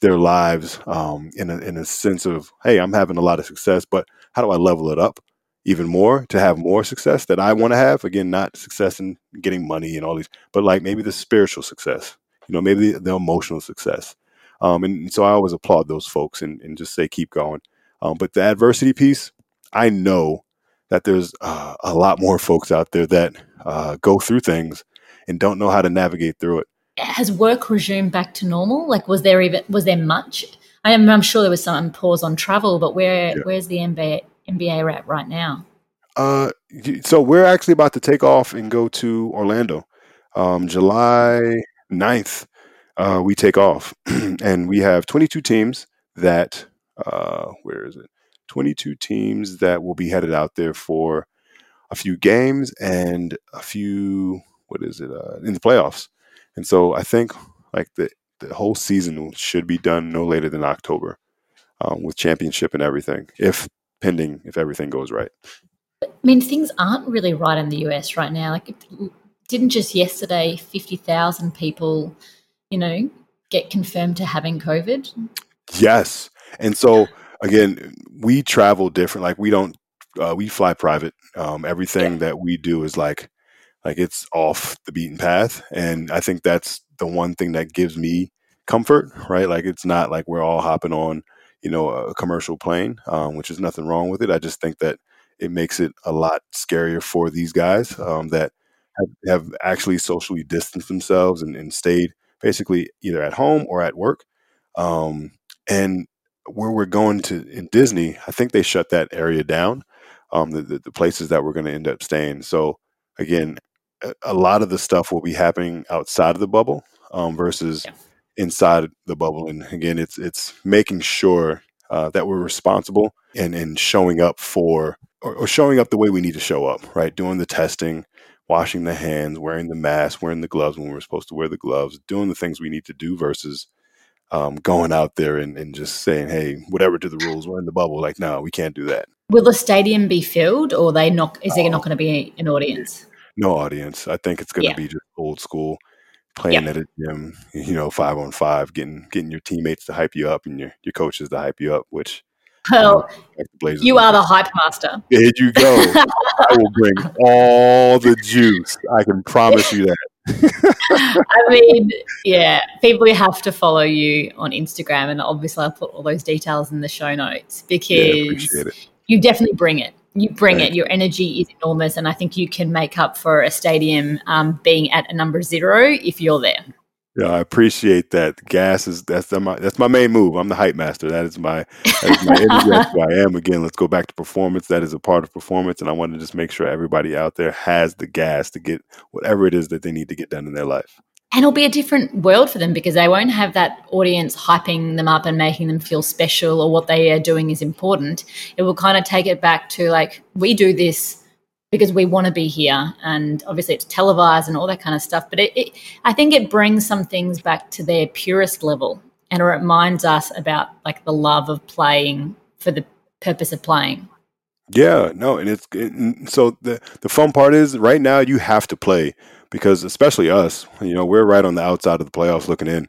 Speaker 1: their lives um, in a in a sense of hey, I'm having a lot of success, but how do I level it up even more to have more success that I want to have? Again, not success in getting money and all these, but like maybe the spiritual success, you know, maybe the, the emotional success. Um, and, so I always applaud those folks and, and just say keep going. Um, but the adversity piece, I know that there's uh, a lot more folks out there that uh, go through things and don't know how to navigate through it
Speaker 2: has work resumed back to normal? Like, was there even was there much? I am, I'm sure there was some pause on travel, but where yeah. where's the NBA NBA at right now?
Speaker 1: Uh, so we're actually about to take off and go to Orlando, um, July 9th. Uh, we take off, and we have 22 teams that. Uh, where is it? 22 teams that will be headed out there for a few games and a few. What is it? Uh, in the playoffs. And so I think like the the whole season should be done no later than October um, with championship and everything, if pending if everything goes right.
Speaker 2: I mean, things aren't really right in the US right now. Like, didn't just yesterday fifty thousand people, you know, get confirmed to having COVID?
Speaker 1: Yes, and so again, we travel different. Like, we don't uh, we fly private. Um, everything yeah. that we do is like like it's off the beaten path and i think that's the one thing that gives me comfort right like it's not like we're all hopping on you know a commercial plane um, which is nothing wrong with it i just think that it makes it a lot scarier for these guys um, that have, have, actually socially distanced themselves and, and, stayed basically either at home or at work um, and where we're going to in disney i think they shut that area down um, the, the, the places that we're going to end up staying so again a lot of the stuff will be happening outside of the bubble um, versus yeah. inside the bubble. And again, it's it's making sure uh, that we're responsible and and showing up for or, or, showing up the way we need to show up. Right, doing the testing, washing the hands, wearing the mask, wearing the gloves when we're supposed to wear the gloves, doing the things we need to do versus. Um, going out there and, and just saying, "Hey, whatever to the rules, we're in the bubble." Like, no, we can't do that.
Speaker 2: Will the stadium be filled, or they not? Is there not going to be an audience?
Speaker 1: no audience. I think it's going to yeah. be just old school playing yeah. at a gym, you know, five on five, getting getting your teammates to hype you up and your your coaches to hype you up. Which
Speaker 2: well, you are the hype master.
Speaker 1: There you go. I will bring all the juice. I can promise you that.
Speaker 2: I mean, yeah, people have to follow you on Instagram, and obviously I'll put all those details in the show notes because yeah, you definitely bring it. You bring Thank it. Your energy is enormous, and I think you can make up for a stadium um, being at a number zero if you're there.
Speaker 1: Yeah, I appreciate that. Gas is that's my that's my main move. I'm the hype master. That is my that is my energy. that's who I am. Again, let's go back to performance. That is a part of performance, and I want to just make sure everybody out there has the gas to get whatever it is that they need to get done in their life.
Speaker 2: And it'll be a different world for them because they won't have that audience hyping them up and making them feel special or what they are doing is important. It will kind of take it back to like we do this because we want to be here and obviously it's televised and all that kind of stuff but it, it, i think it brings some things back to their purest level and it reminds us about like the love of playing for the purpose of playing.
Speaker 1: Yeah no and it's it, so the the fun part is right now you have to play because especially us you know we're right on the outside of the playoffs looking in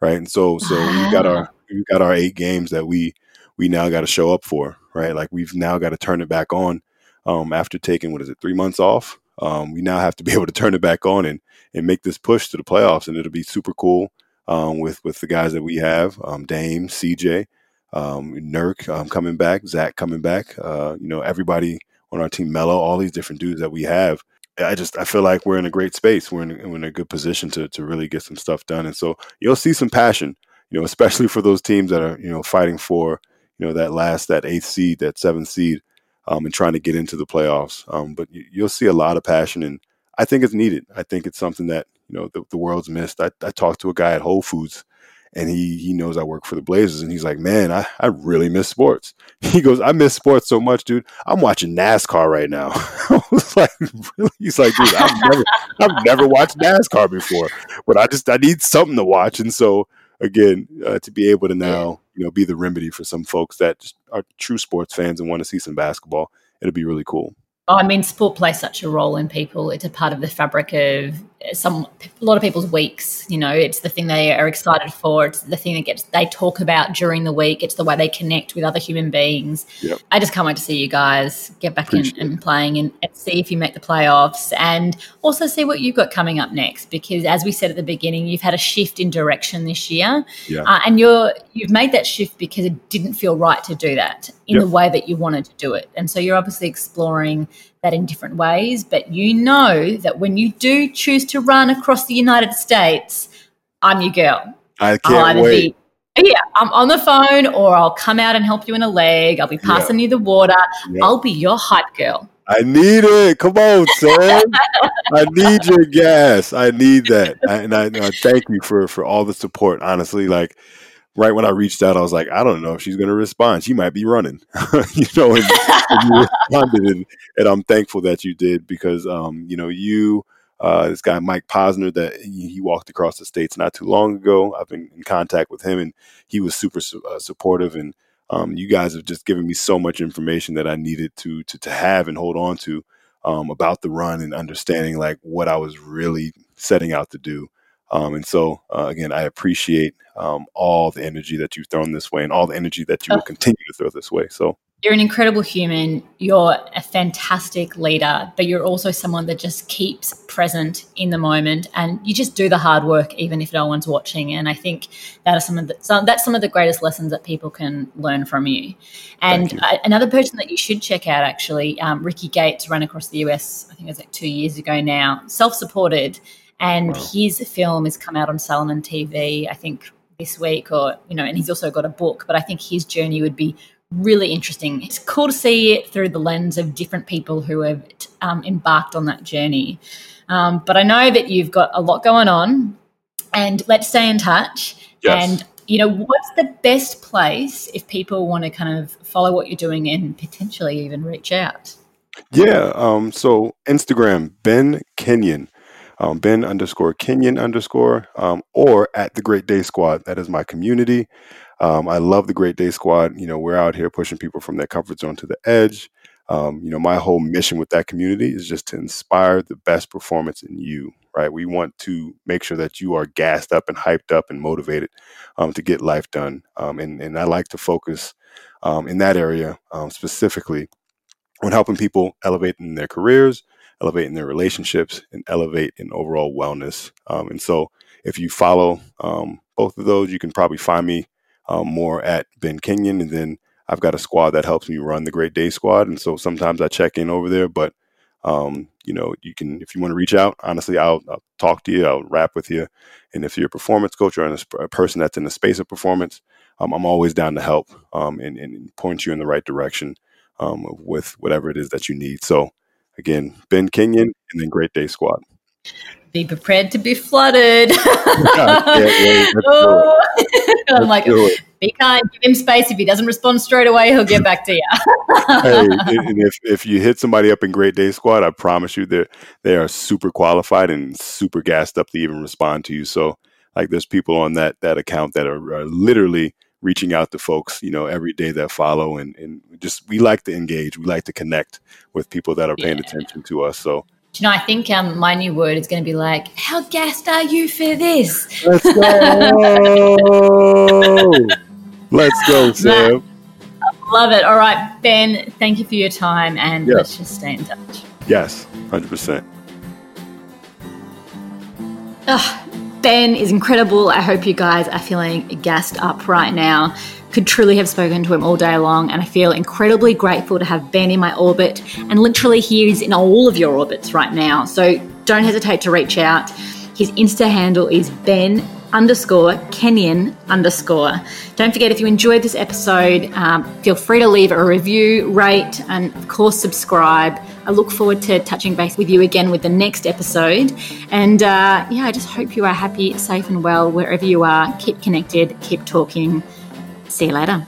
Speaker 1: right? And so so we got our ah. we got our eight games that we we now got to show up for right? Like we've now got to turn it back on um, after taking what is it three months off. Um, we now have to be able to turn it back on and and make this push to the playoffs, and it'll be super cool um, with with the guys that we have, um, Dame, CJ, um, Nurk um, coming back, Zach coming back. Uh, you know, everybody on our team, Melo, all these different dudes that we have. I just I feel like we're in a great space. We're in, we're in a good position to to really get some stuff done, and so you'll see some passion. You know, especially for those teams that are you know fighting for you know that last that eighth seed, that seventh seed um, and trying to get into the playoffs. Um, but you, will see a lot of passion, and I think it's needed. I think it's something that you know the, the world's missed. I, I, talked to a guy at Whole Foods, and he he knows I work for the Blazers, and he's like, "Man, I, I really miss sports." He goes, "I miss sports so much, dude. I'm watching NASCAR right now." I was like, "Really?" He's like, "Dude, I've never I've never watched NASCAR before, but I just I need something to watch." And so again, uh, to be able to now you know be the remedy for some folks that are true sports fans and want to see some basketball. It'll be really cool.
Speaker 2: Oh, I mean, sport plays such a role in people. It's a part of the fabric of some a lot of people's weeks. You know, it's the thing they are excited for. It's the thing that gets they talk about during the week. It's the way they connect with other human beings. Yep. I just can't wait to see you guys get back in and playing and, and, see if you make the playoffs, and also see what you've got coming up next. Because as we said at the beginning, you've had a shift in direction this year, yeah. uh, and you're you've made that shift because it didn't feel right to do that in yep. the way that you wanted to do it, and so you're obviously exploring that in different ways. But you know that when you do choose to run across the United States, I'm your girl.
Speaker 1: I can't wait.
Speaker 2: Be, yeah, I'm on the phone or I'll come out and help you in a leg. I'll be passing yeah. you the water. Yeah. I'll be your hype girl.
Speaker 1: I need it. Come on, Sam. I need your gas. I need that. I, and I, I, thank you for for all the support. Honestly, like right when I reached out, I was like, I don't know if she's going to respond. She might be running, you know. And, and you responded, and, and, I'm thankful that you did because, um, you know, you. Uh, this guy Mike Posner that he, walked across the states not too long ago. I've been in contact with him, and he was super uh, supportive. And um, you guys have just given me so much information that I needed to to, to have and hold on to um, about the run and understanding like what I was really setting out to do. Um, and so, uh, again, I appreciate um, all the energy that you've thrown this way and all the energy that you will continue to throw this way. So,
Speaker 2: you're an incredible human. You're a fantastic leader, but you're also someone that just keeps present in the moment and you just do the hard work, even if no one's watching. And I think that is some of the, some, that's some of the greatest lessons that people can learn from you. And you. Uh, another person that you should check out, actually, um, Ricky Gates ran across the US, I think it was like two years ago now, self supported and wow. his film has come out on Salomon TV, I think this week, or you know, and he's also got a book. But I think his journey would be really interesting. It's cool to see it through the lens of different people who have um, embarked on that journey. Um, but I know that you've got a lot going on, and let's stay in touch. Yes. And you know, what's the best place if people want to kind of follow what you're doing and potentially even reach out?
Speaker 1: Yeah. Um, so Instagram, Ben Kenyon um, Ben underscore Kenyon underscore, um, or at the Great Day Squad. That is my community. Um, I love the Great Day Squad. You know, we're out here pushing people from their comfort zone to the edge. Um, you know, my whole mission with that community is just to inspire the best performance in you, right? We want to make sure that you are gassed up and hyped up and motivated um, to get life done. Um, and, and I like to focus um, in that area um, specifically on helping people elevate in their careers, elevate in their relationships, and elevate in overall wellness. Um, and so, if you follow um, both of those, you can probably find me um, more at Ben Kenyon. And then I've got a squad that helps me run the Great Day Squad. And so sometimes I check in over there, but um, you know, you can if you want to reach out. Honestly, I'll, I'll, talk to you. I'll rap with you. And if you're a performance coach or a, person that's in the space of performance, um, I'm always down to help um, and, and, point you in the right direction um, with whatever it is that you need. So again, Ben Kenyon and then Great Day Squad.
Speaker 2: Be prepared to be flooded. yeah, yeah, oh. I'm like, be kind, give him space. If he doesn't respond straight away, he'll get back to you.
Speaker 1: hey, and if, if you hit somebody up in Great Day Squad, I promise you they they are super qualified and super gassed up to even respond to you. So like there's people on that that account that are, are literally reaching out to folks, you know, every day that follow and, and just we like to engage. We like to connect with people that are paying yeah. attention to us. So
Speaker 2: you know, I think um, my new word is going to be like, how gassed are you for this?
Speaker 1: Let's go. Let's go, Sam.
Speaker 2: Love it. All right, Ben, thank you for your time and yes. let's just stay in touch.
Speaker 1: Yes, 100%.
Speaker 2: Ben is incredible. I hope you guys are feeling gassed up right now could truly have spoken to him all day long, and I feel incredibly grateful to have Ben in my orbit. And literally, he is in all of your orbits right now. So don't hesitate to reach out. His Insta handle is Ben underscore Kenyon underscore. Don't forget if you enjoyed this episode, um, feel free to leave a review, rate, and of course subscribe. I look forward to touching base with you again with the next episode. And uh, yeah, I just hope you are happy, safe, and well wherever you are. Keep connected, keep talking. See you later.